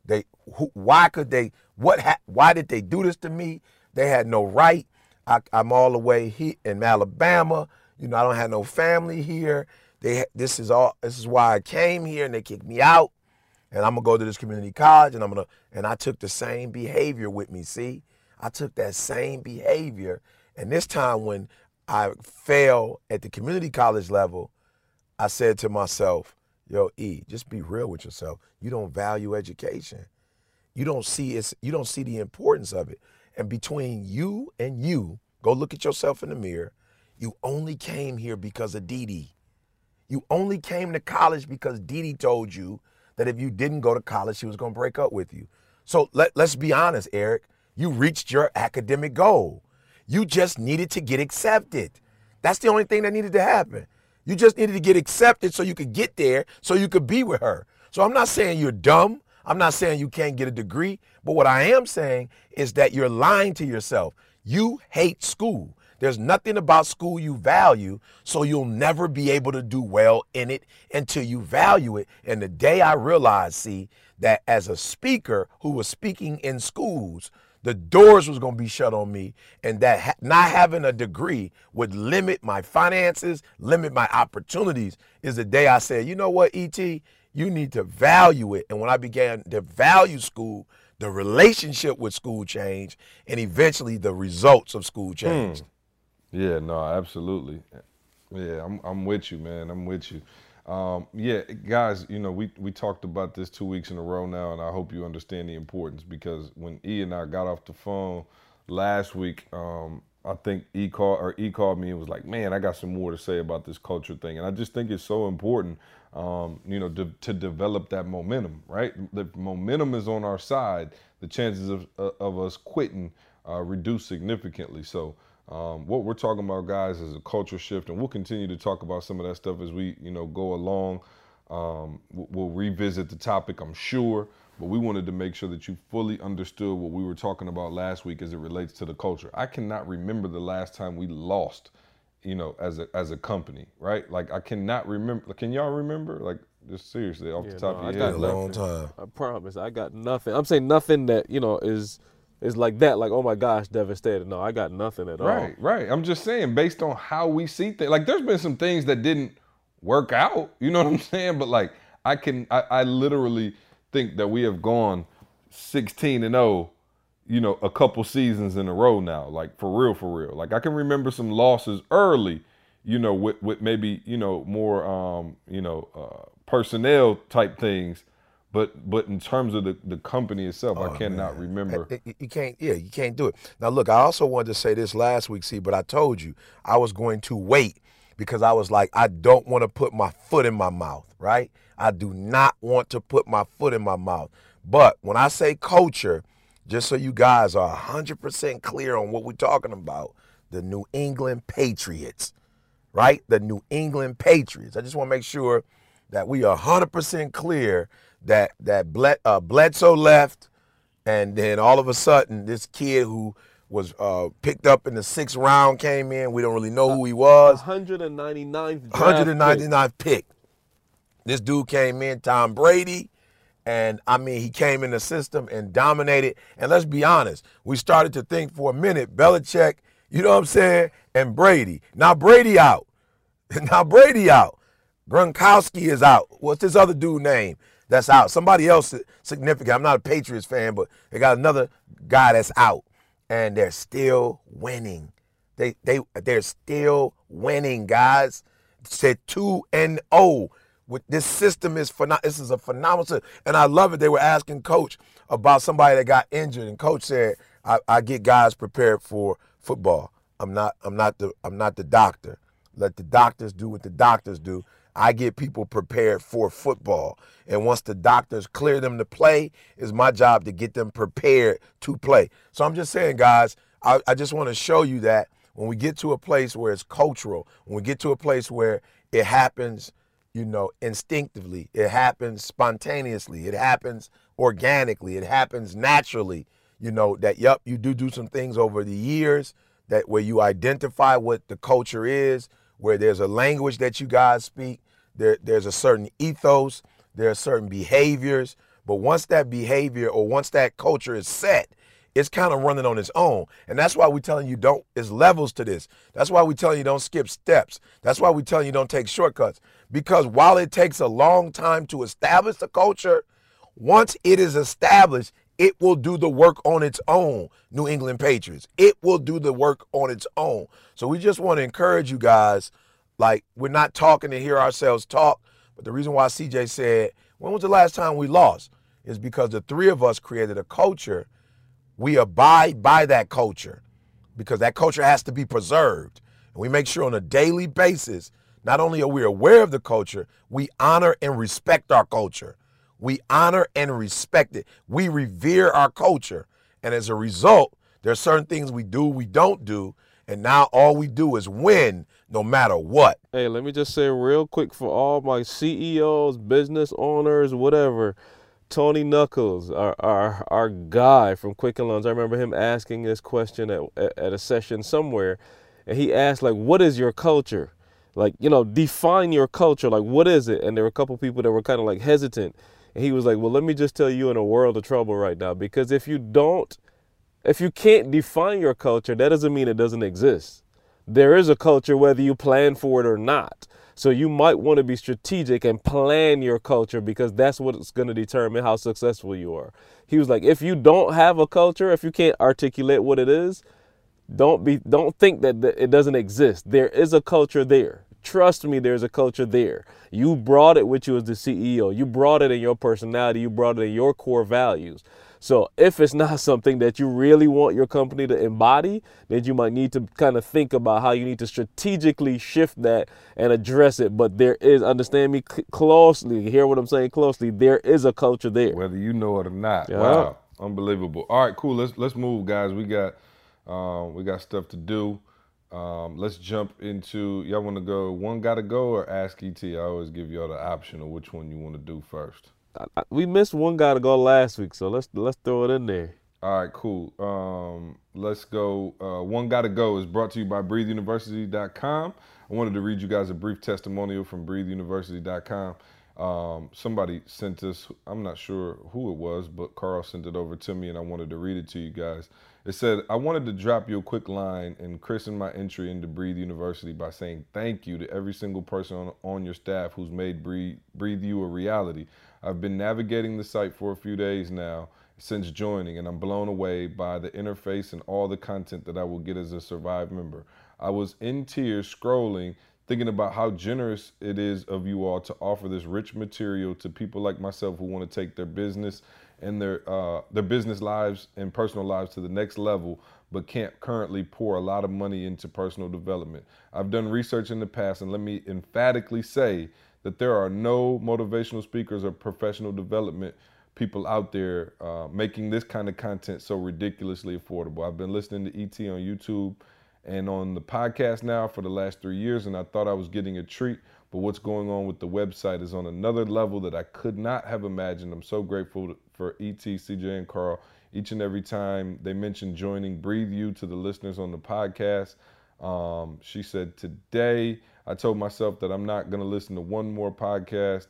[SPEAKER 4] They, who, why could they? What? Ha, why did they do this to me? They had no right. I, am all the way here in Alabama. You know, I don't have no family here. They, this is all. This is why I came here, and they kicked me out. And I'm gonna go to this community college, and I'm gonna. And I took the same behavior with me. See, I took that same behavior, and this time when I failed at the community college level, I said to myself, yo, E, just be real with yourself. You don't value education. You don't see it's you don't see the importance of it. And between you and you, go look at yourself in the mirror. You only came here because of Dee Dee. You only came to college because Dee Dee told you that if you didn't go to college, she was to break up with you. So let, let's be honest, Eric. You reached your academic goal. You just needed to get accepted. That's the only thing that needed to happen. You just needed to get accepted so you could get there, so you could be with her. So I'm not saying you're dumb. I'm not saying you can't get a degree. But what I am saying is that you're lying to yourself. You hate school. There's nothing about school you value, so you'll never be able to do well in it until you value it. And the day I realized, see, that as a speaker who was speaking in schools, the doors was going to be shut on me and that ha- not having a degree would limit my finances limit my opportunities is the day i said you know what et you need to value it. And when i began to value school the relationship with school changed and eventually the results of school changed.
[SPEAKER 2] Hmm. yeah no absolutely. Yeah I'm, I'm with you man. I'm with you um, yeah, guys, you know, we, we talked about this two weeks in a row now, and I hope you understand the importance because when E and I got off the phone last week, um, I think E called or E called me and was like, "Man, I got some more to say about this culture thing," and I just think it's so important, um, you know, to, to develop that momentum. Right, the momentum is on our side. The chances of of us quitting uh, reduce significantly. So um, what we're talking about, guys, is a culture shift, and we'll continue to talk about some of that stuff as we, you know, go along. Um, we'll revisit the topic, I'm sure, but we wanted to make sure that you fully understood what we were talking about last week as it relates to the culture. I cannot remember the last time we lost, you know, as a as a company, right? Like I cannot remember. Can y'all remember? Like just seriously, off yeah, the top no, of your head.
[SPEAKER 4] A long time.
[SPEAKER 3] I promise. I got nothing. I'm saying nothing that you know is it's like that, like, oh my gosh, devastated. No, I got nothing at
[SPEAKER 2] all. Right, right. I'm just saying, based on how we see things, like there's been some things that didn't work out, you know what I'm saying? But like I can I, I literally think that we have gone 16 and 0, you know, a couple seasons in a row now, like for real, for real. Like I can remember some losses early, you know, with, with maybe, you know, more um, you know, uh, personnel type things but but in terms of the, the company itself, oh, I cannot man. remember.
[SPEAKER 4] Eh, eh, you can't, yeah, you can't do it. Now look, I also wanted to say this last week, see, but I told you I was going to wait because I was like, I don't want to put my foot in my mouth, right? I do not want to put my foot in my mouth. But when I say culture, just so you guys are 100% clear on what we're talking about, the New England Patriots, right? The New England Patriots. I just want to make sure that we are 100% clear that that Bled, uh, Bledsoe left, and then all of a sudden this kid who was uh, picked up in the sixth round came in. We don't really know who he was.
[SPEAKER 3] 199th.
[SPEAKER 4] 199th pick. pick. This dude came in, Tom Brady. And I mean, he came in the system and dominated. And let's be honest, we started to think for a minute, Belichick, you know what I'm saying? And Brady. Now Brady out. now Brady out. Gronkowski is out. What's this other dude name? That's out. Somebody else significant. I'm not a Patriots fan, but they got another guy that's out, and they're still winning. They they they're still winning, guys. Said two and oh. With this system is phenomenal. this is a phenomenal system. and I love it. They were asking coach about somebody that got injured, and coach said, I, "I get guys prepared for football. I'm not I'm not the I'm not the doctor. Let the doctors do what the doctors do. I get people prepared for football. And once the doctors clear them to play, it's my job to get them prepared to play. So I'm just saying, guys, I, I just want to show you that when we get to a place where it's cultural, when we get to a place where it happens, you know, instinctively, it happens spontaneously, it happens organically, it happens naturally, you know, that, yep, you do do some things over the years that where you identify what the culture is, where there's a language that you guys speak, there, there's a certain ethos, there are certain behaviors. But once that behavior or once that culture is set, it's kind of running on its own. And that's why we're telling you don't, there's levels to this. That's why we're telling you don't skip steps. That's why we're telling you don't take shortcuts. Because while it takes a long time to establish the culture, once it is established, it will do the work on its own, New England Patriots. It will do the work on its own. So we just want to encourage you guys. Like, we're not talking to hear ourselves talk. But the reason why CJ said, when was the last time we lost? Is because the three of us created a culture. We abide by that culture because that culture has to be preserved. And we make sure on a daily basis, not only are we aware of the culture, we honor and respect our culture. We honor and respect it. We revere our culture. And as a result, there are certain things we do, we don't do. And now all we do is win no matter what.
[SPEAKER 3] Hey, let me just say real quick for all my CEOs, business owners, whatever. Tony Knuckles, our, our our guy from Quicken Loans, I remember him asking this question at, at a session somewhere, and he asked like, "What is your culture?" Like, you know, define your culture. Like, what is it? And there were a couple people that were kind of like hesitant. And he was like, Well, let me just tell you in a world of trouble right now. Because if you don't, if you can't define your culture, that doesn't mean it doesn't exist. There is a culture whether you plan for it or not. So you might want to be strategic and plan your culture because that's what's going to determine how successful you are. He was like, if you don't have a culture, if you can't articulate what it is, don't be don't think that it doesn't exist. There is a culture there. Trust me, there's a culture there. You brought it with you as the CEO. You brought it in your personality. You brought it in your core values. So if it's not something that you really want your company to embody, then you might need to kind of think about how you need to strategically shift that and address it. But there is, understand me closely, hear what I'm saying closely. There is a culture there,
[SPEAKER 2] whether you know it or not. Yeah. Wow, unbelievable. All right, cool. Let's let's move, guys. We got um, we got stuff to do. Um, let's jump into y'all want to go one gotta go or ask ET. I always give y'all the option of which one you want to do first.
[SPEAKER 3] We missed one guy to go last week, so let's let's throw it in there.
[SPEAKER 2] All right, cool. Um, let's go. Uh, one gotta go is brought to you by BreatheUniversity.com. I wanted to read you guys a brief testimonial from BreatheUniversity.com. Um, somebody sent us. I'm not sure who it was, but Karl sent it over to me, and I wanted to read it to you guys. It said, I wanted to drop you a quick line and christen my entry into Breathe University by saying thank you to every single person on, on your staff who's made Breathe, Breathe You a reality. I've been navigating the site for a few days now since joining, and I'm blown away by the interface and all the content that I will get as a Survive member. I was in tears scrolling, thinking about how generous it is of you all to offer this rich material to people like myself who want to take their business and their uh, their business lives and personal lives to the next level, but can't currently pour a lot of money into personal development. I've done research in the past, and let me emphatically say that there are no motivational speakers or professional development people out there uh, making this kind of content so ridiculously affordable. I've been listening to ET on YouTube and on the podcast now for the last three years, and I thought I was getting a treat. But what's going on with the website is on another level that I could not have imagined. I'm so grateful for ET, CJ, and Karl. Each and every time they mention joining Breathe You to the listeners on the podcast. Um, she said, Today I told myself that I'm not going to listen to one more podcast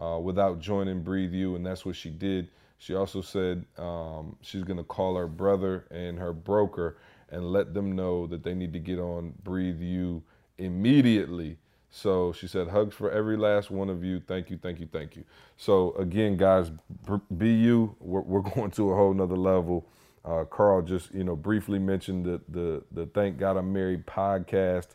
[SPEAKER 2] uh, without joining Breathe You, and that's what she did. She also said um, she's going to call her brother and her broker and let them know that they need to get on Breathe You immediately so she said, hugs for every last one of you. Thank you, thank you, thank you. So again, guys, be you. We're, we're going to a whole nother level. Uh, Karl just, you know, briefly mentioned the the the Thank God I'm Married podcast.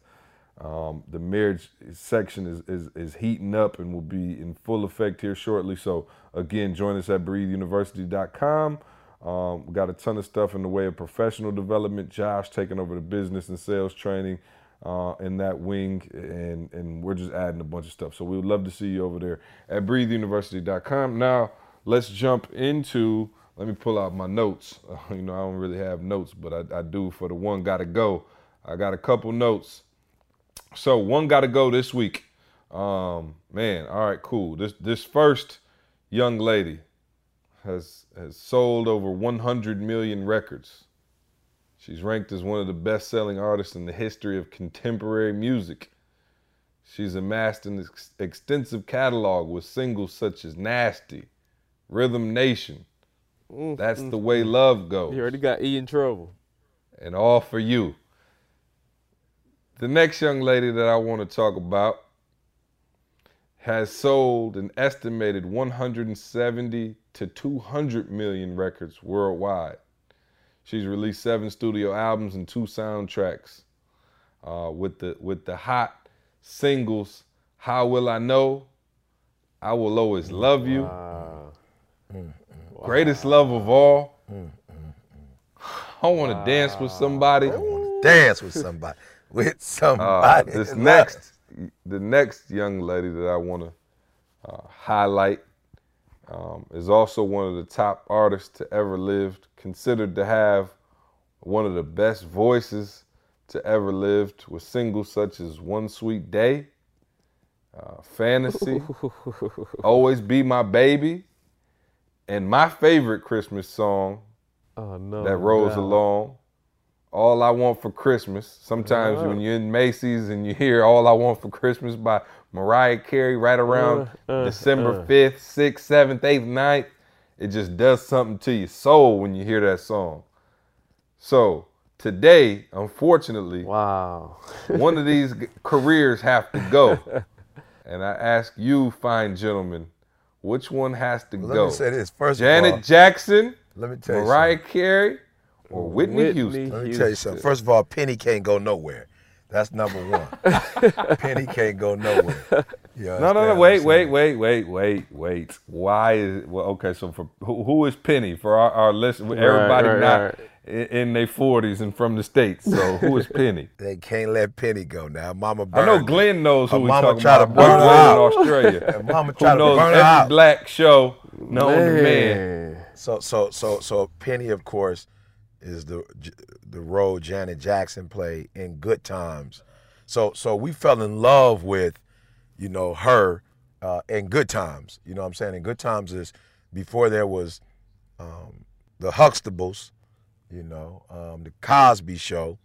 [SPEAKER 2] Um, the marriage section is, is is heating up and will be in full effect here shortly. So again, join us at BreatheUniversity.com. Um, we got a ton of stuff in the way of professional development. Josh taking over the business and sales training uh, in that wing, and and we're just adding a bunch of stuff. So we would love to see you over there at BreatheUniversity.com. Now let's jump into. Let me pull out my notes. Uh, you know, I don't really have notes, but I, I do for the one gotta go. I got a couple notes. So one gotta go this week. Um, man, all right, cool. This this first young lady has has sold over 100 million records. She's ranked as one of the best selling artists in the history of contemporary music. She's amassed an ex- extensive catalog with singles such as Nasty, Rhythm Nation, Mm, That's mm, the Way mm. Love Goes,
[SPEAKER 3] You already got E in trouble.
[SPEAKER 2] and All for You. The next young lady that I want to talk about has sold an estimated 170 to 200 million records worldwide. She's released seven studio albums and two soundtracks uh, with the with the hot singles "How Will I Know," "I Will Always Love You,"
[SPEAKER 3] Wow.
[SPEAKER 2] "Greatest Love of All." I want to dance with somebody.
[SPEAKER 4] I want to dance with somebody. With
[SPEAKER 2] Uh,
[SPEAKER 4] somebody.
[SPEAKER 2] this next, the next young lady that I want to uh, highlight um, is also one of the top artists to ever lived, considered to have one of the best voices to ever lived, with singles such as "One Sweet Day," uh, "Fantasy," "Always Be My Baby," and my favorite Christmas song
[SPEAKER 3] Oh no.
[SPEAKER 2] that rolls
[SPEAKER 3] no.
[SPEAKER 2] along. All I Want for Christmas. Sometimes
[SPEAKER 3] Uh-huh.
[SPEAKER 2] when you're in Macy's and you hear All I Want for Christmas by Mariah Carey right around
[SPEAKER 3] Uh, uh,
[SPEAKER 2] December
[SPEAKER 3] uh.
[SPEAKER 2] 5th, 6th, 7th, 8th, 9th, it just does something to your soul when you hear that song. So today, unfortunately,
[SPEAKER 3] Wow.
[SPEAKER 2] one of these careers have to go. And I ask you, fine gentlemen, which one has to
[SPEAKER 4] Let
[SPEAKER 2] go?
[SPEAKER 4] me say this. First
[SPEAKER 2] Janet
[SPEAKER 4] of all,
[SPEAKER 2] Jackson,
[SPEAKER 4] let me tell you
[SPEAKER 2] Mariah
[SPEAKER 4] something.
[SPEAKER 2] Carey, or Whitney,
[SPEAKER 3] Whitney
[SPEAKER 2] Houston?
[SPEAKER 4] Let me tell you something. First of all, Penny can't go nowhere. That's number one. Penny can't go nowhere. You
[SPEAKER 2] No, no, no. Wait, wait, wait, wait, wait, wait. Why is well? Okay, so for who, who is Penny for our, our list? Everybody
[SPEAKER 3] right,
[SPEAKER 2] not
[SPEAKER 3] right.
[SPEAKER 2] In, their forties and from the states. So who is Penny?
[SPEAKER 4] They can't let Penny go now. Mama
[SPEAKER 2] I know. Glenn knows who we
[SPEAKER 4] mama
[SPEAKER 2] talking
[SPEAKER 4] tried to
[SPEAKER 2] about.
[SPEAKER 4] burn
[SPEAKER 2] Glenn
[SPEAKER 4] out.
[SPEAKER 2] in Australia.
[SPEAKER 4] Mama
[SPEAKER 2] who
[SPEAKER 4] tried to
[SPEAKER 2] knows
[SPEAKER 4] burn
[SPEAKER 2] every
[SPEAKER 4] out.
[SPEAKER 2] black show known to man.
[SPEAKER 3] Man.
[SPEAKER 4] So so so so Penny, of course, is the the role Janet Jackson played in Good Times. So so we fell in love with, you know, her uh, in Good Times. You know what I'm saying? In Good Times is before there was um, the Huxtables, you know, um, the Cosby Show,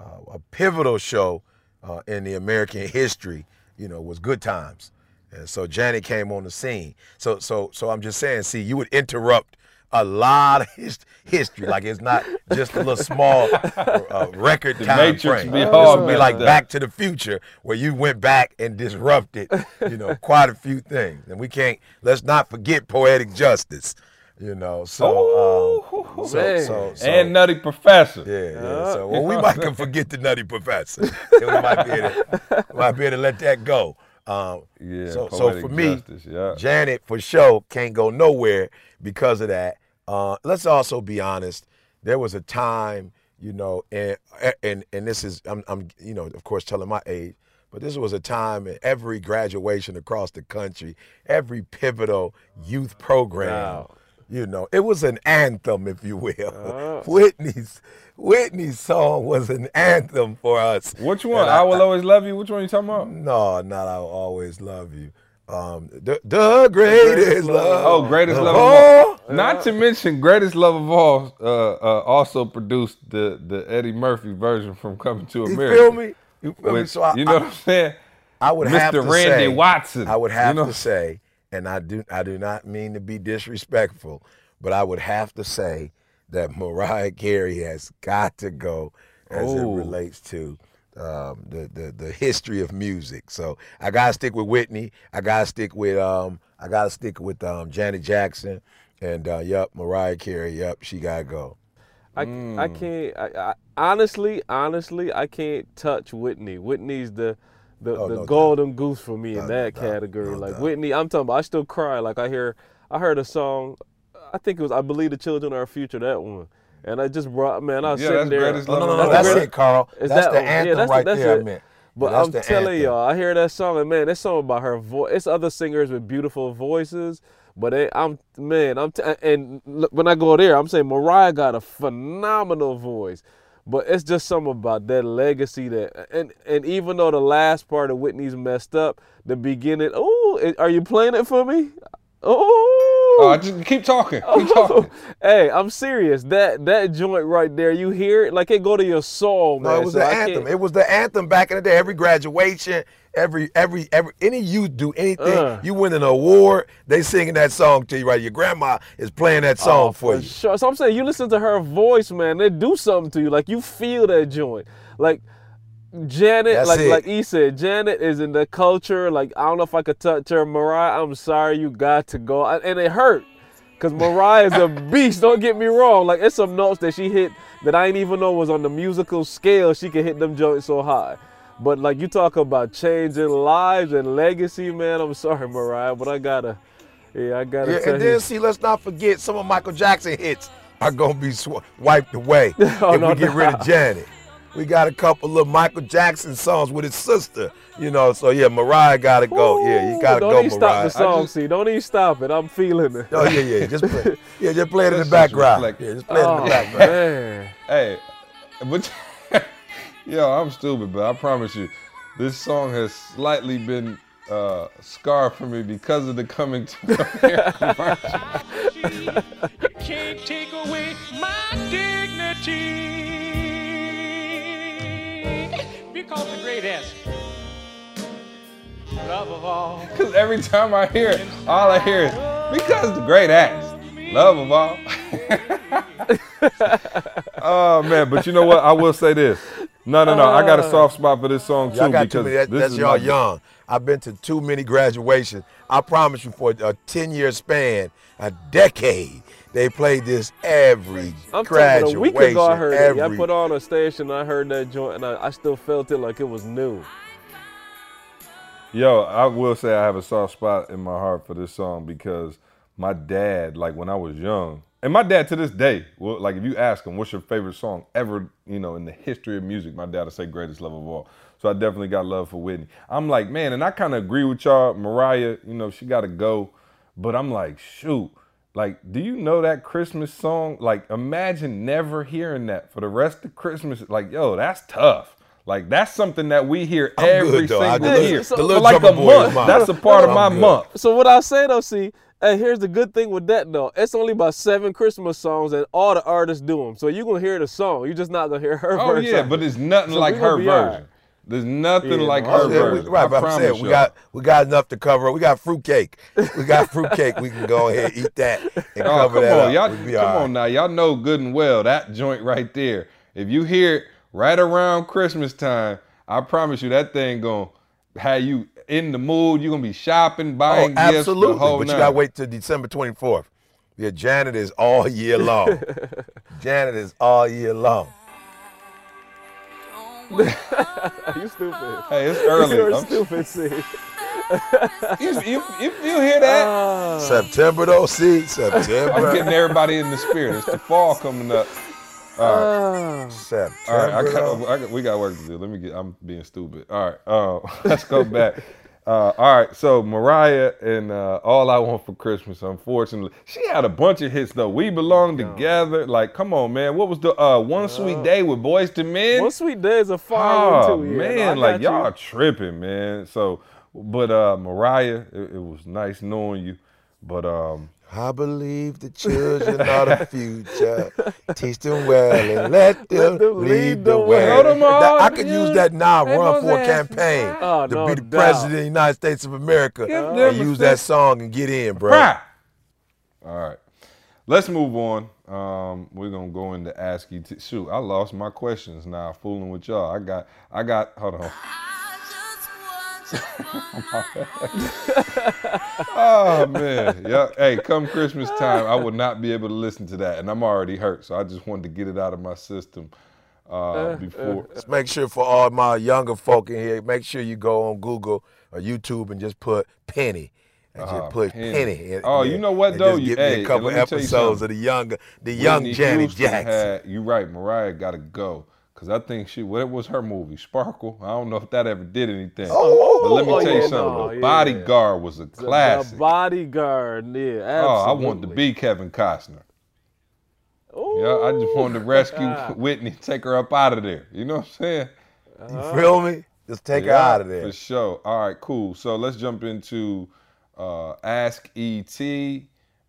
[SPEAKER 4] uh, a pivotal show uh, in the American history, you know, was Good Times. And so Janet came on the scene. So so so I'm just saying, see, you would interrupt a lot of his, history. Like it's not just a little small uh, record time
[SPEAKER 2] Matrix
[SPEAKER 4] frame.
[SPEAKER 2] be
[SPEAKER 4] this would be
[SPEAKER 2] like
[SPEAKER 4] like
[SPEAKER 2] that.
[SPEAKER 4] Back to the Future, where you went back and disrupted, you know, quite a few things. And we can't let's not forget poetic justice. You know, so um, so, so, so
[SPEAKER 2] and Nutty Professor.
[SPEAKER 4] yeah, yeah. So well, we might can forget the Nutty Professor. We might be able to, might be able to let that go. Um,
[SPEAKER 2] Yeah,
[SPEAKER 4] so, so for me,
[SPEAKER 2] Justice, yeah.
[SPEAKER 4] Janet for sure can't go nowhere because of that. Uh, let's also be honest. There was a time, you know, and and and this is I'm, I'm you know of course telling my age, but this was a time in every graduation across the country, every pivotal youth program.
[SPEAKER 3] Wow.
[SPEAKER 4] You know, it was an anthem, if you will.
[SPEAKER 3] Oh.
[SPEAKER 4] Whitney's Whitney's song was an anthem for us.
[SPEAKER 2] Which one?
[SPEAKER 4] And
[SPEAKER 2] I, will always love you. Which one are you talking about?
[SPEAKER 4] No, not I'll always love you. Um, the, the greatest love.
[SPEAKER 2] Oh, greatest love of all. Not to mention, greatest love of all uh, uh, also produced the the Eddie Murphy version from Coming to America.
[SPEAKER 4] You feel me? You feel me? So I,
[SPEAKER 2] you know what I'm saying?
[SPEAKER 4] I would have
[SPEAKER 2] Mr.
[SPEAKER 4] to
[SPEAKER 2] Randy
[SPEAKER 4] say,
[SPEAKER 2] Watson.
[SPEAKER 4] I would have
[SPEAKER 2] you know?
[SPEAKER 4] to say, and I do I do not mean to be disrespectful, but I would have to say that Mariah Carey has got to go as it
[SPEAKER 2] Oh.
[SPEAKER 4] relates to um, the, the the history of music. So I gotta stick with Whitney. I gotta stick with um I gotta stick with um Janet Jackson. And uh, yep, Mariah Carey. Yep, she gotta go.
[SPEAKER 3] I, I can't. I, I, honestly, honestly, I can't touch Whitney. Whitney's the the,
[SPEAKER 4] Oh,
[SPEAKER 3] the
[SPEAKER 4] no doubt.
[SPEAKER 3] golden goose for me in that
[SPEAKER 4] doubt.
[SPEAKER 3] category.
[SPEAKER 4] No
[SPEAKER 3] like
[SPEAKER 4] doubt.
[SPEAKER 3] Whitney, I'm talking. about, I still cry. Like I hear, I heard a song. I think it was "I Believe the Children Are Our Future." That one, and I just brought man. I was
[SPEAKER 2] Yeah,
[SPEAKER 3] sitting
[SPEAKER 2] that's
[SPEAKER 3] there.
[SPEAKER 2] Greatest oh, Love
[SPEAKER 4] No, no, no,
[SPEAKER 2] All.
[SPEAKER 4] that's it, Karl.
[SPEAKER 3] Is
[SPEAKER 4] that's
[SPEAKER 3] that
[SPEAKER 4] the
[SPEAKER 3] one? Yeah,
[SPEAKER 4] anthem
[SPEAKER 3] that's the-
[SPEAKER 4] right
[SPEAKER 3] that's
[SPEAKER 4] there. I
[SPEAKER 3] it.
[SPEAKER 4] meant.
[SPEAKER 3] But
[SPEAKER 4] That's
[SPEAKER 3] I'm telling
[SPEAKER 4] anthem.
[SPEAKER 3] y'all, I hear that song, and man, that song about her voice. It's other singers with beautiful voices, but they, I'm man, I'm t- and look, when I go there, I'm saying Mariah got a phenomenal voice, but it's just something about that legacy that, and and even though the last part of Whitney's messed up, the beginning, oh, are you playing it for me? Oh,
[SPEAKER 2] Oh, just keep talking. Keep oh. talking.
[SPEAKER 3] hey, I'm serious. That that joint right there, you hear it like it go to your soul, man.
[SPEAKER 4] No, it was
[SPEAKER 3] So
[SPEAKER 4] the
[SPEAKER 3] I can't-
[SPEAKER 4] anthem. It was the anthem back in the day. Every graduation, Every every every any youth do anything,
[SPEAKER 3] Uh.
[SPEAKER 4] you win an award, they singing that song to you, right? Your grandma is playing that song
[SPEAKER 3] Oh,
[SPEAKER 4] for you.
[SPEAKER 3] Sure. So I'm saying you listen to her voice, man. They do something to you. Like you feel that joint. Like Janet,
[SPEAKER 4] That's
[SPEAKER 3] like
[SPEAKER 4] it.
[SPEAKER 3] like E said, Janet is in the culture. Like I don't know if I could touch her. Mariah, I'm sorry, you got to go, and it hurt. Cause Mariah is a beast. Don't get me wrong. Like it's some notes that she hit that I didn't even know was on the musical scale. She can hit them joints so high. But like you talk about changing lives and legacy, man. I'm sorry, Mariah, but I gotta, yeah, I gotta
[SPEAKER 4] Yeah,
[SPEAKER 3] tell
[SPEAKER 4] and
[SPEAKER 3] you.
[SPEAKER 4] then see, let's not forget some of Michael Jackson hits are gonna be sw- wiped away
[SPEAKER 3] Oh,
[SPEAKER 4] if
[SPEAKER 3] no
[SPEAKER 4] we get rid of Janet. We got a couple of Michael Jackson songs with his sister, you know. So yeah, Mariah gotta go. yeah, you gotta go Mariah.
[SPEAKER 3] don't
[SPEAKER 4] go,
[SPEAKER 3] even stop the song,
[SPEAKER 2] just-
[SPEAKER 3] see. Don't even stop it. I'm feeling it.
[SPEAKER 4] Oh yeah, yeah, just play. Yeah, just play it in the background.
[SPEAKER 2] reflect.
[SPEAKER 4] Yeah, just play it in
[SPEAKER 3] Oh,
[SPEAKER 4] the background.
[SPEAKER 3] man.
[SPEAKER 2] Hey, but yo, I'm stupid, but I promise you, this song has slightly been uh, scarred for me because of the coming to commercial.
[SPEAKER 5] You can't take away my dignity. Because the great S. Love of all.
[SPEAKER 2] Because every time I hear it, all I hear is because the great ass, love of all. oh man, but you know what? I will say this. No, no, no. I got a uh, soft spot for this song too
[SPEAKER 4] Y'all got too
[SPEAKER 2] because
[SPEAKER 4] many. That, that's y'all
[SPEAKER 2] my-
[SPEAKER 4] young. I've been to too many graduations. I promise you, for a ten-year span, a decade, they played this every
[SPEAKER 3] I'm talking
[SPEAKER 4] graduation.
[SPEAKER 3] a week ago I heard
[SPEAKER 4] every,
[SPEAKER 3] it. I put on a station, I heard that joint, and I, I still felt it like it was new.
[SPEAKER 2] Yo, I will say I have a soft spot in my heart for this song because my dad, like when I was young, and my dad to this day, well, like if you ask him, what's your favorite song ever, you know, in the history of music, my dad will say greatest love of all. So I definitely got love for Whitney. I'm like, man, and I kind of agree with y'all. Mariah, you know, she got to go. But I'm like, shoot, like, do you know that Christmas song? Like, imagine never hearing that for the rest of Christmas. Like, yo, that's tough. Like, that's something that we hear
[SPEAKER 4] I'm
[SPEAKER 2] every
[SPEAKER 4] good,
[SPEAKER 2] single
[SPEAKER 4] the little-
[SPEAKER 2] year.
[SPEAKER 3] the
[SPEAKER 2] For like a
[SPEAKER 4] drummer
[SPEAKER 2] month. That's a part of my
[SPEAKER 4] good.
[SPEAKER 2] month.
[SPEAKER 3] So what I say though, see, and here's the good thing with that though, it's only about seven Christmas songs, and all the artists do them. So you gonna hear the song, you're just not gonna hear her
[SPEAKER 2] Oh
[SPEAKER 3] verse.
[SPEAKER 2] yeah, but it's nothing
[SPEAKER 3] So
[SPEAKER 2] like her version.
[SPEAKER 3] right.
[SPEAKER 2] There's nothing
[SPEAKER 3] Yeah,
[SPEAKER 2] like her
[SPEAKER 3] I'm
[SPEAKER 4] we,
[SPEAKER 2] version.
[SPEAKER 4] right,
[SPEAKER 2] I
[SPEAKER 4] but I'm saying
[SPEAKER 2] promise
[SPEAKER 4] we got we got enough to cover. We got fruitcake. We got fruitcake. we can go ahead and eat that and
[SPEAKER 2] Oh,
[SPEAKER 4] cover
[SPEAKER 2] come
[SPEAKER 4] that
[SPEAKER 2] on,
[SPEAKER 4] up.
[SPEAKER 2] y'all.
[SPEAKER 4] We'll
[SPEAKER 2] Come
[SPEAKER 4] all
[SPEAKER 2] on now, y'all know good and well that joint right there. If you hear it right around Christmas time, I promise you that thing gonna have you in the mood. You're gonna be shopping,
[SPEAKER 4] Oh,
[SPEAKER 2] buying gifts, the
[SPEAKER 4] absolutely.
[SPEAKER 2] whole
[SPEAKER 4] But you
[SPEAKER 2] nine.
[SPEAKER 4] gotta wait till December 24th. Yeah, Janet is all year long. Janet is all year long.
[SPEAKER 3] you stupid.
[SPEAKER 2] Hey, it's early.
[SPEAKER 3] You're
[SPEAKER 2] I'm-
[SPEAKER 3] stupid, see.
[SPEAKER 2] you, you, you, you hear that?
[SPEAKER 3] Ah.
[SPEAKER 4] September though, see September.
[SPEAKER 2] I'm getting everybody in the spirit. It's the fall coming up.
[SPEAKER 3] Ah.
[SPEAKER 4] September.
[SPEAKER 2] All right, I got, I got, we got work to do. Let me get. I'm being stupid. All right, uh, let's go back. Uh, all right, so Mariah and uh, All I Want for Christmas. Unfortunately, she had a bunch of hits though. We belong together. Like, come on, man. What was the uh, One Sweet Day with Boyz II Men?
[SPEAKER 3] One sweet day is a fire
[SPEAKER 2] Oh
[SPEAKER 3] one too. Yeah,
[SPEAKER 2] man,
[SPEAKER 3] no,
[SPEAKER 2] like
[SPEAKER 3] got
[SPEAKER 2] y'all tripping, man. So, but uh, Mariah, it, it was nice knowing you. But um,
[SPEAKER 4] I believe the children are the future. Teach them well and let them,
[SPEAKER 3] them
[SPEAKER 4] lead the way.
[SPEAKER 2] Hold 'em
[SPEAKER 4] That- I could use that now,
[SPEAKER 2] Hey,
[SPEAKER 4] run for a campaign
[SPEAKER 3] Oh,
[SPEAKER 4] to
[SPEAKER 3] no
[SPEAKER 4] be the
[SPEAKER 3] doubt.
[SPEAKER 4] president of the United States of America
[SPEAKER 2] Give
[SPEAKER 4] and use that song and get in, bro.
[SPEAKER 2] Right. All right. Let's move on. Um, we're gonna go into ask you. T- Shoot, I lost my questions now. Fooling with y'all. I got. I got. Hold on. Oh man. Yeah. Hey, come Christmas time, I will not be able to listen to that, and I'm already hurt. So I just wanted to get it out of my system uh, before.
[SPEAKER 4] Let's make sure for all my younger folk in here, make sure you go on Google or YouTube and just put Penny. And
[SPEAKER 2] Ah,
[SPEAKER 4] just put
[SPEAKER 2] Penny.
[SPEAKER 4] Penny. and-
[SPEAKER 2] Oh,
[SPEAKER 4] and-
[SPEAKER 2] you know what, though?
[SPEAKER 4] Just give
[SPEAKER 2] Hey,
[SPEAKER 4] me a couple
[SPEAKER 2] let me you
[SPEAKER 4] episodes of the younger, the young
[SPEAKER 2] Whitney
[SPEAKER 4] Janet
[SPEAKER 2] Houston
[SPEAKER 4] Jackson.
[SPEAKER 2] Had, you right, Mariah got to go. Cause I think she, what was her movie? Sparkle. I don't know if that ever did anything.
[SPEAKER 4] Oh,
[SPEAKER 2] but let me
[SPEAKER 3] oh,
[SPEAKER 2] tell you
[SPEAKER 3] yeah,
[SPEAKER 2] something.
[SPEAKER 3] no,
[SPEAKER 2] the
[SPEAKER 3] yeah.
[SPEAKER 2] Bodyguard was a classic.
[SPEAKER 3] The bodyguard, yeah, absolutely.
[SPEAKER 2] oh, I want to be Kevin Costner. Yeah, I just wanted to rescue Whitney, take her up out of there. You know what I'm saying?
[SPEAKER 4] You feel me? Just take her out of there.
[SPEAKER 2] For sure. All right, cool. So let's jump into uh, Ask ET.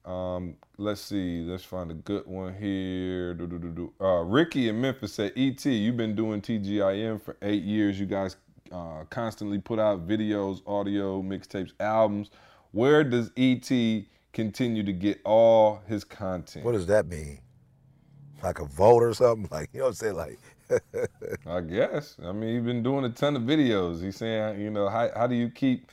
[SPEAKER 2] Um, let's see. Let's find a good one here. Do, do, do. Uh, Ricky in Memphis said, ET, you've been doing TGIM for eight years. You guys uh, constantly put out videos, audio, mixtapes, albums. Where does ET continue to get all his content?
[SPEAKER 4] What does that mean? Like a vote or something? Like you know what I'm saying? Like
[SPEAKER 2] I guess. I mean, he's been doing a ton of videos. He's saying, you know, how, how do you keep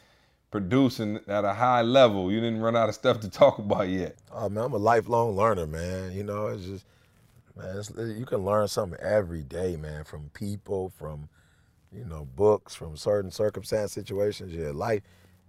[SPEAKER 2] producing at a high level? You didn't run out of stuff to talk about yet.
[SPEAKER 4] Oh man, I'm a lifelong learner, man. You know, it's just man, it's, you can learn something every day, man, from people, from you know, books, from certain circumstance situations. Yeah, life.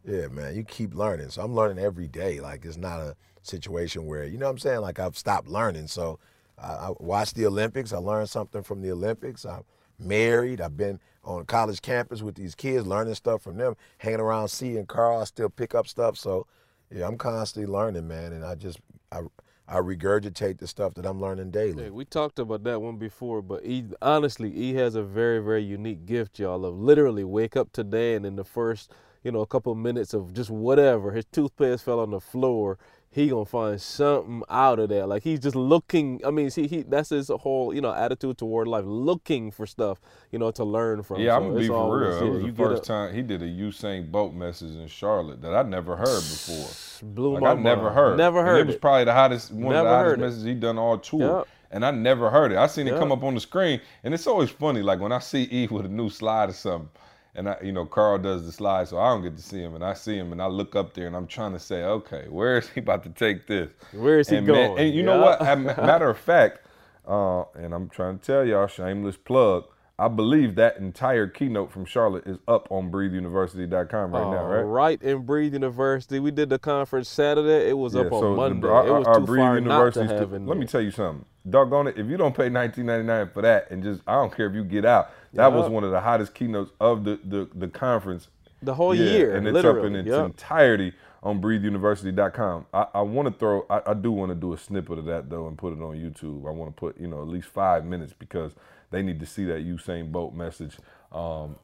[SPEAKER 4] Yeah, man, you keep learning. So I'm learning every day. Like it's not a situation where you know what I'm saying. Like I've stopped learning. So I, I watched the Olympics. I learned something from the Olympics. I'm married. I've been on college campus with these kids, learning stuff from them, hanging around C and Karl. I still pick up stuff. So yeah, I'm constantly learning, man. And I just I I regurgitate the stuff that I'm learning daily.
[SPEAKER 3] Hey, we talked about that one before, but he honestly he has a very very unique gift, y'all. Of literally wake up today and in the first you know a couple minutes of just whatever his toothpaste fell on the floor he gonna find something out of that. Like he's just looking. I mean, see, he that's his whole you know attitude toward life, looking for stuff you know to learn from.
[SPEAKER 2] Yeah,
[SPEAKER 3] so
[SPEAKER 2] I'm gonna be for real. It was the first
[SPEAKER 3] up-
[SPEAKER 2] time he did a Usain Bolt message in Charlotte that I never heard before.
[SPEAKER 3] Blew
[SPEAKER 2] Like
[SPEAKER 3] my
[SPEAKER 2] I never
[SPEAKER 3] mind.
[SPEAKER 2] heard.
[SPEAKER 3] Never
[SPEAKER 2] And
[SPEAKER 3] heard
[SPEAKER 2] it was probably the hottest one
[SPEAKER 3] Never
[SPEAKER 2] of the hottest messages he done all tour.
[SPEAKER 3] Yup.
[SPEAKER 2] And I never heard it. I seen it come up on the screen, and it's always funny. Like when I see E with a new slide or something, and I, you know, Karl does the slide, so I don't get to see him, and I see him, and I look up there, and I'm trying to say, okay, where is he about to take this?
[SPEAKER 3] Where is he
[SPEAKER 2] and man-
[SPEAKER 3] going?
[SPEAKER 2] and you know what? Matter of fact, uh, and I'm trying to tell y'all, shameless plug. I believe that entire keynote from Charlotte is up on BreatheUniversity.com right now,
[SPEAKER 3] All
[SPEAKER 2] right?
[SPEAKER 3] right, in Breathe University, we did the conference Saturday. It was up
[SPEAKER 2] so
[SPEAKER 3] on
[SPEAKER 2] the-
[SPEAKER 3] Monday.
[SPEAKER 2] our-
[SPEAKER 3] it was
[SPEAKER 2] our
[SPEAKER 3] too
[SPEAKER 2] Breathe
[SPEAKER 3] far not to have
[SPEAKER 2] Let me tell you something. Doggone it, if you don't pay 19.99 for that and just I don't care if you get out. That was one of the hottest keynotes of the the, the conference.
[SPEAKER 3] The whole
[SPEAKER 2] Yeah,
[SPEAKER 3] year,
[SPEAKER 2] and it's
[SPEAKER 3] literally.
[SPEAKER 2] up in its
[SPEAKER 3] Yup.
[SPEAKER 2] entirety on BreatheUniversity.com. I, I want to throw. I, I do want to do a snippet of that though and put it on YouTube. I want to put you know at least five minutes because they need to see that Usain Bolt message. Um,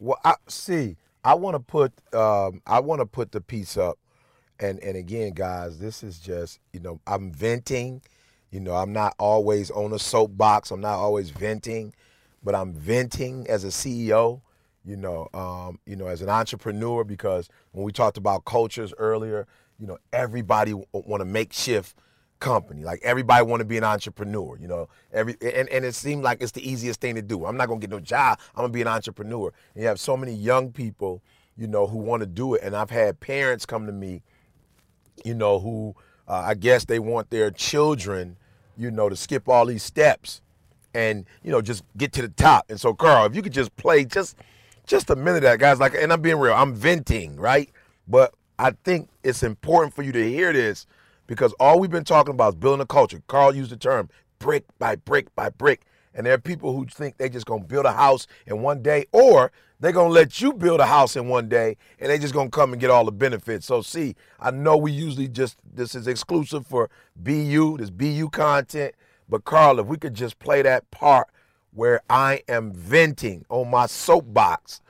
[SPEAKER 4] Well, I see. I want to put um, I want to put the piece up, and and again, guys, this is just you know I'm venting. You know, I'm not always on a soapbox. I'm not always venting, but I'm venting as a CEO. You know, um, you know, as an entrepreneur because when we talked about cultures earlier, you know, everybody want to make shift company. Like everybody want to be an entrepreneur, you know. Every and, and it seemed like it's the easiest thing to do. I'm not gonna get no job. I'm gonna be an entrepreneur. And you have so many young people, you know, who want to do it. And I've had parents come to me, you know, who uh, I guess they want their children, you know, to skip all these steps and you know just get to the top. And so, Karl, if you could just play just just a minute of that, guys. Like, and I'm being real. I'm venting, right? But I think it's important for you to hear this because all we've been talking about is building a culture. Karl used the term brick by brick by brick. And there are people who think they just gonna build a house in one day, or they're gonna let you build a house in one day and they just gonna come and get all the benefits. So see, I know we usually just this is exclusive for BU, this BU content. But Karl, if we could just play that part where I am venting on my soapbox,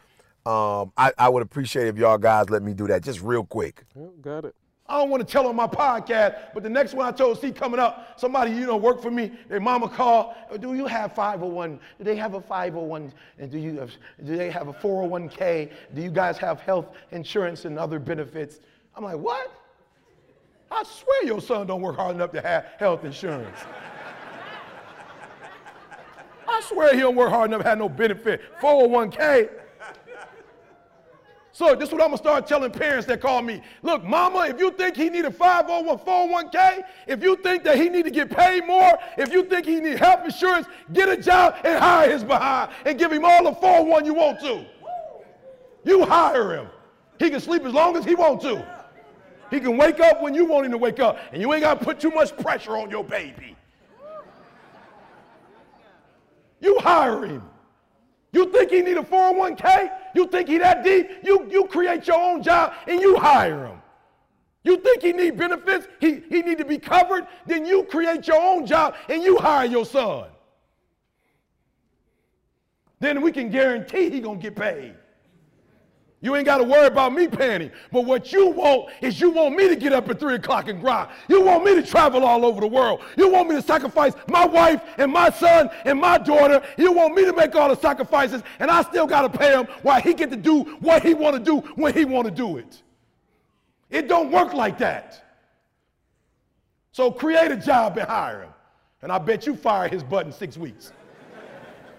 [SPEAKER 4] um, I, I would appreciate if y'all guys let me do that just real quick.
[SPEAKER 3] Yep, got it.
[SPEAKER 1] I don't want to tell on my podcast, but the next one I told see coming up, somebody you know work for me, their mama called, oh, do you have 501? Do they have a 501? And do you have, do they have a 401k? Do you guys have health insurance and other benefits? I'm like, what? I swear your son don't work hard enough to have health insurance. I swear he don't work hard enough to have no benefit. 401k. So this is what I'm gonna start telling parents that call me. Look, mama, if you think he need a 501 401k, if you think that he need to get paid more, if you think he need health insurance, get a job and hire his behind and give him all the 401 you want to. You hire him. He can sleep as long as he want to. He can wake up when you want him to wake up, and you ain't gotta put too much pressure on your baby. You hire him. You think he need a 401k? You think he that deep? You, you create your own job and you hire him. You think he need benefits? He, he need to be covered? Then you create your own job and you hire your son. Then we can guarantee he gonna get paid. You ain't got to worry about me paying. But what you want is you want me to get up at 3 o'clock and grind. You want me to travel all over the world. You want me to sacrifice my wife and my son and my daughter. You want me to make all the sacrifices and I still got to pay him while he get to do what he want to do when he want to do it. It don't work like that. So create a job and hire him. And I bet you fire his butt in six weeks.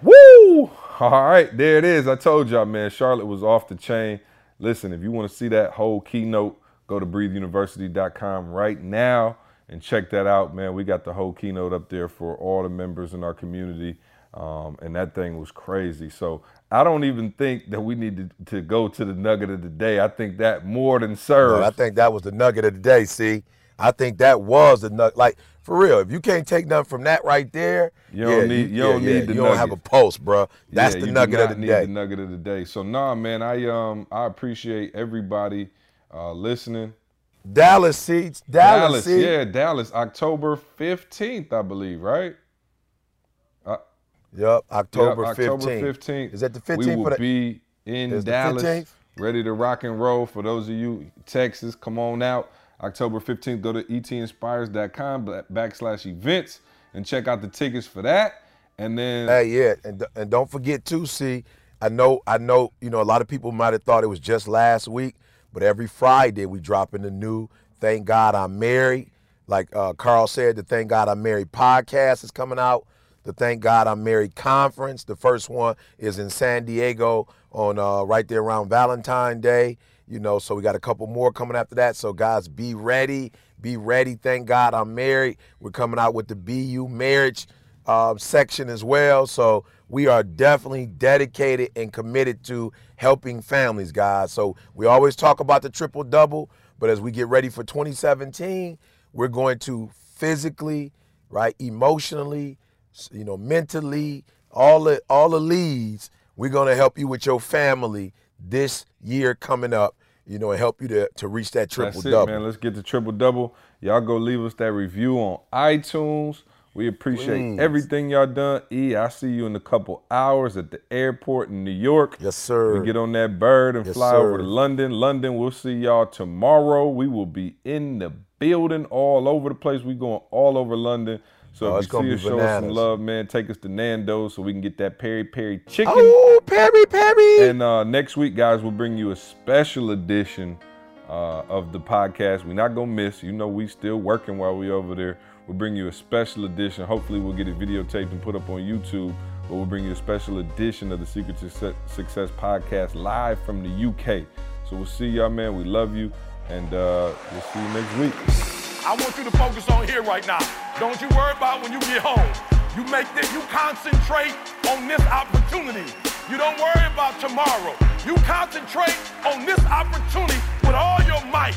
[SPEAKER 2] Woo! All right, there it is. I told y'all, man, Charlotte was off the chain. Listen, if you want to see that whole keynote, go to breatheuniversity.com right now and check that out, man. We got the whole keynote up there for all the members in our community. Um, and that thing was crazy. So I don't even think that we need to, to, go to the nugget of the day. I think that more than serves.
[SPEAKER 4] No, I think that was the nugget of the day. See, I think that was the nugget. Like for real, if you can't take nothing from that right there,
[SPEAKER 2] you don't
[SPEAKER 4] yeah,
[SPEAKER 2] need you, don't
[SPEAKER 4] yeah,
[SPEAKER 2] need
[SPEAKER 4] yeah,
[SPEAKER 2] the
[SPEAKER 4] you
[SPEAKER 2] nugget.
[SPEAKER 4] don't have a pulse, bro. That's the
[SPEAKER 2] you
[SPEAKER 4] nugget of the
[SPEAKER 2] need
[SPEAKER 4] day.
[SPEAKER 2] The nugget of the day. So nah, man, I um I appreciate everybody uh, listening.
[SPEAKER 4] Dallas seats, Dallas,
[SPEAKER 2] Dallas,
[SPEAKER 4] see?
[SPEAKER 2] yeah, Dallas, October fifteenth, I believe, right?
[SPEAKER 4] Yep, October
[SPEAKER 2] Yep, October
[SPEAKER 4] 15th.
[SPEAKER 2] 15th.
[SPEAKER 4] Is that the fifteenth?
[SPEAKER 2] We
[SPEAKER 4] 15th
[SPEAKER 2] will
[SPEAKER 4] the
[SPEAKER 2] be in Dallas,
[SPEAKER 4] 15th?
[SPEAKER 2] ready to rock and roll. For those of you Texas, come on out. October 15th, go to etinspires.com backslash events and check out the tickets for that. And then
[SPEAKER 4] Hey, yeah, and and don't forget to See, I know, I know. You know, a lot of people might have thought it was just last week, but every Friday we drop in the new "Thank God I'm Married." Like uh, Karl said, the "Thank God I'm Married" podcast is coming out. The "Thank God I'm Married" conference. The first one is in San Diego on uh, right there around Valentine's Day. You know, so we got a couple more coming after that. So guys, be ready. Be ready. Thank God I'm married. We're coming out with the BU marriage um, section as well. So we are definitely dedicated and committed to helping families, guys. So we always talk about the triple double, but as we get ready for 2017, we're going to physically, right, emotionally, you know, mentally, all the all the leads. We're going to help you with your family this year coming up. You know, and help you to to reach that triple
[SPEAKER 2] That's it,
[SPEAKER 4] double.
[SPEAKER 2] man. Let's get the triple double. Y'all go leave us that review on iTunes. We appreciate
[SPEAKER 4] Please.
[SPEAKER 2] everything y'all done. E, I see you in a couple hours at the airport in New York.
[SPEAKER 4] Yes, sir.
[SPEAKER 2] We get on that bird and
[SPEAKER 4] Yes,
[SPEAKER 2] fly over to London. London, we'll see y'all tomorrow. We will be in the building all over the place. We going all over London. So
[SPEAKER 4] Oh,
[SPEAKER 2] if you see
[SPEAKER 4] be
[SPEAKER 2] us, show us some love, man. Take us to Nando's so we can get that peri peri chicken.
[SPEAKER 4] Oh, peri, peri.
[SPEAKER 2] And uh, next week, guys, we'll bring you a special edition uh, of the podcast. We're not gonna miss. You know, we still working while we over there. We'll bring you a special edition. Hopefully, we'll get it videotaped and put up on YouTube. But we'll bring you a special edition of the Secret Success, Success podcast live from the UK. So we'll see y'all, man. We love you, and uh, we'll see you next week.
[SPEAKER 1] I want you to focus on here right now. Don't you worry about when you get home. You make this, you concentrate on this opportunity. You don't worry about tomorrow. You concentrate on this opportunity with all your might,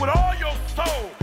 [SPEAKER 1] with all your soul.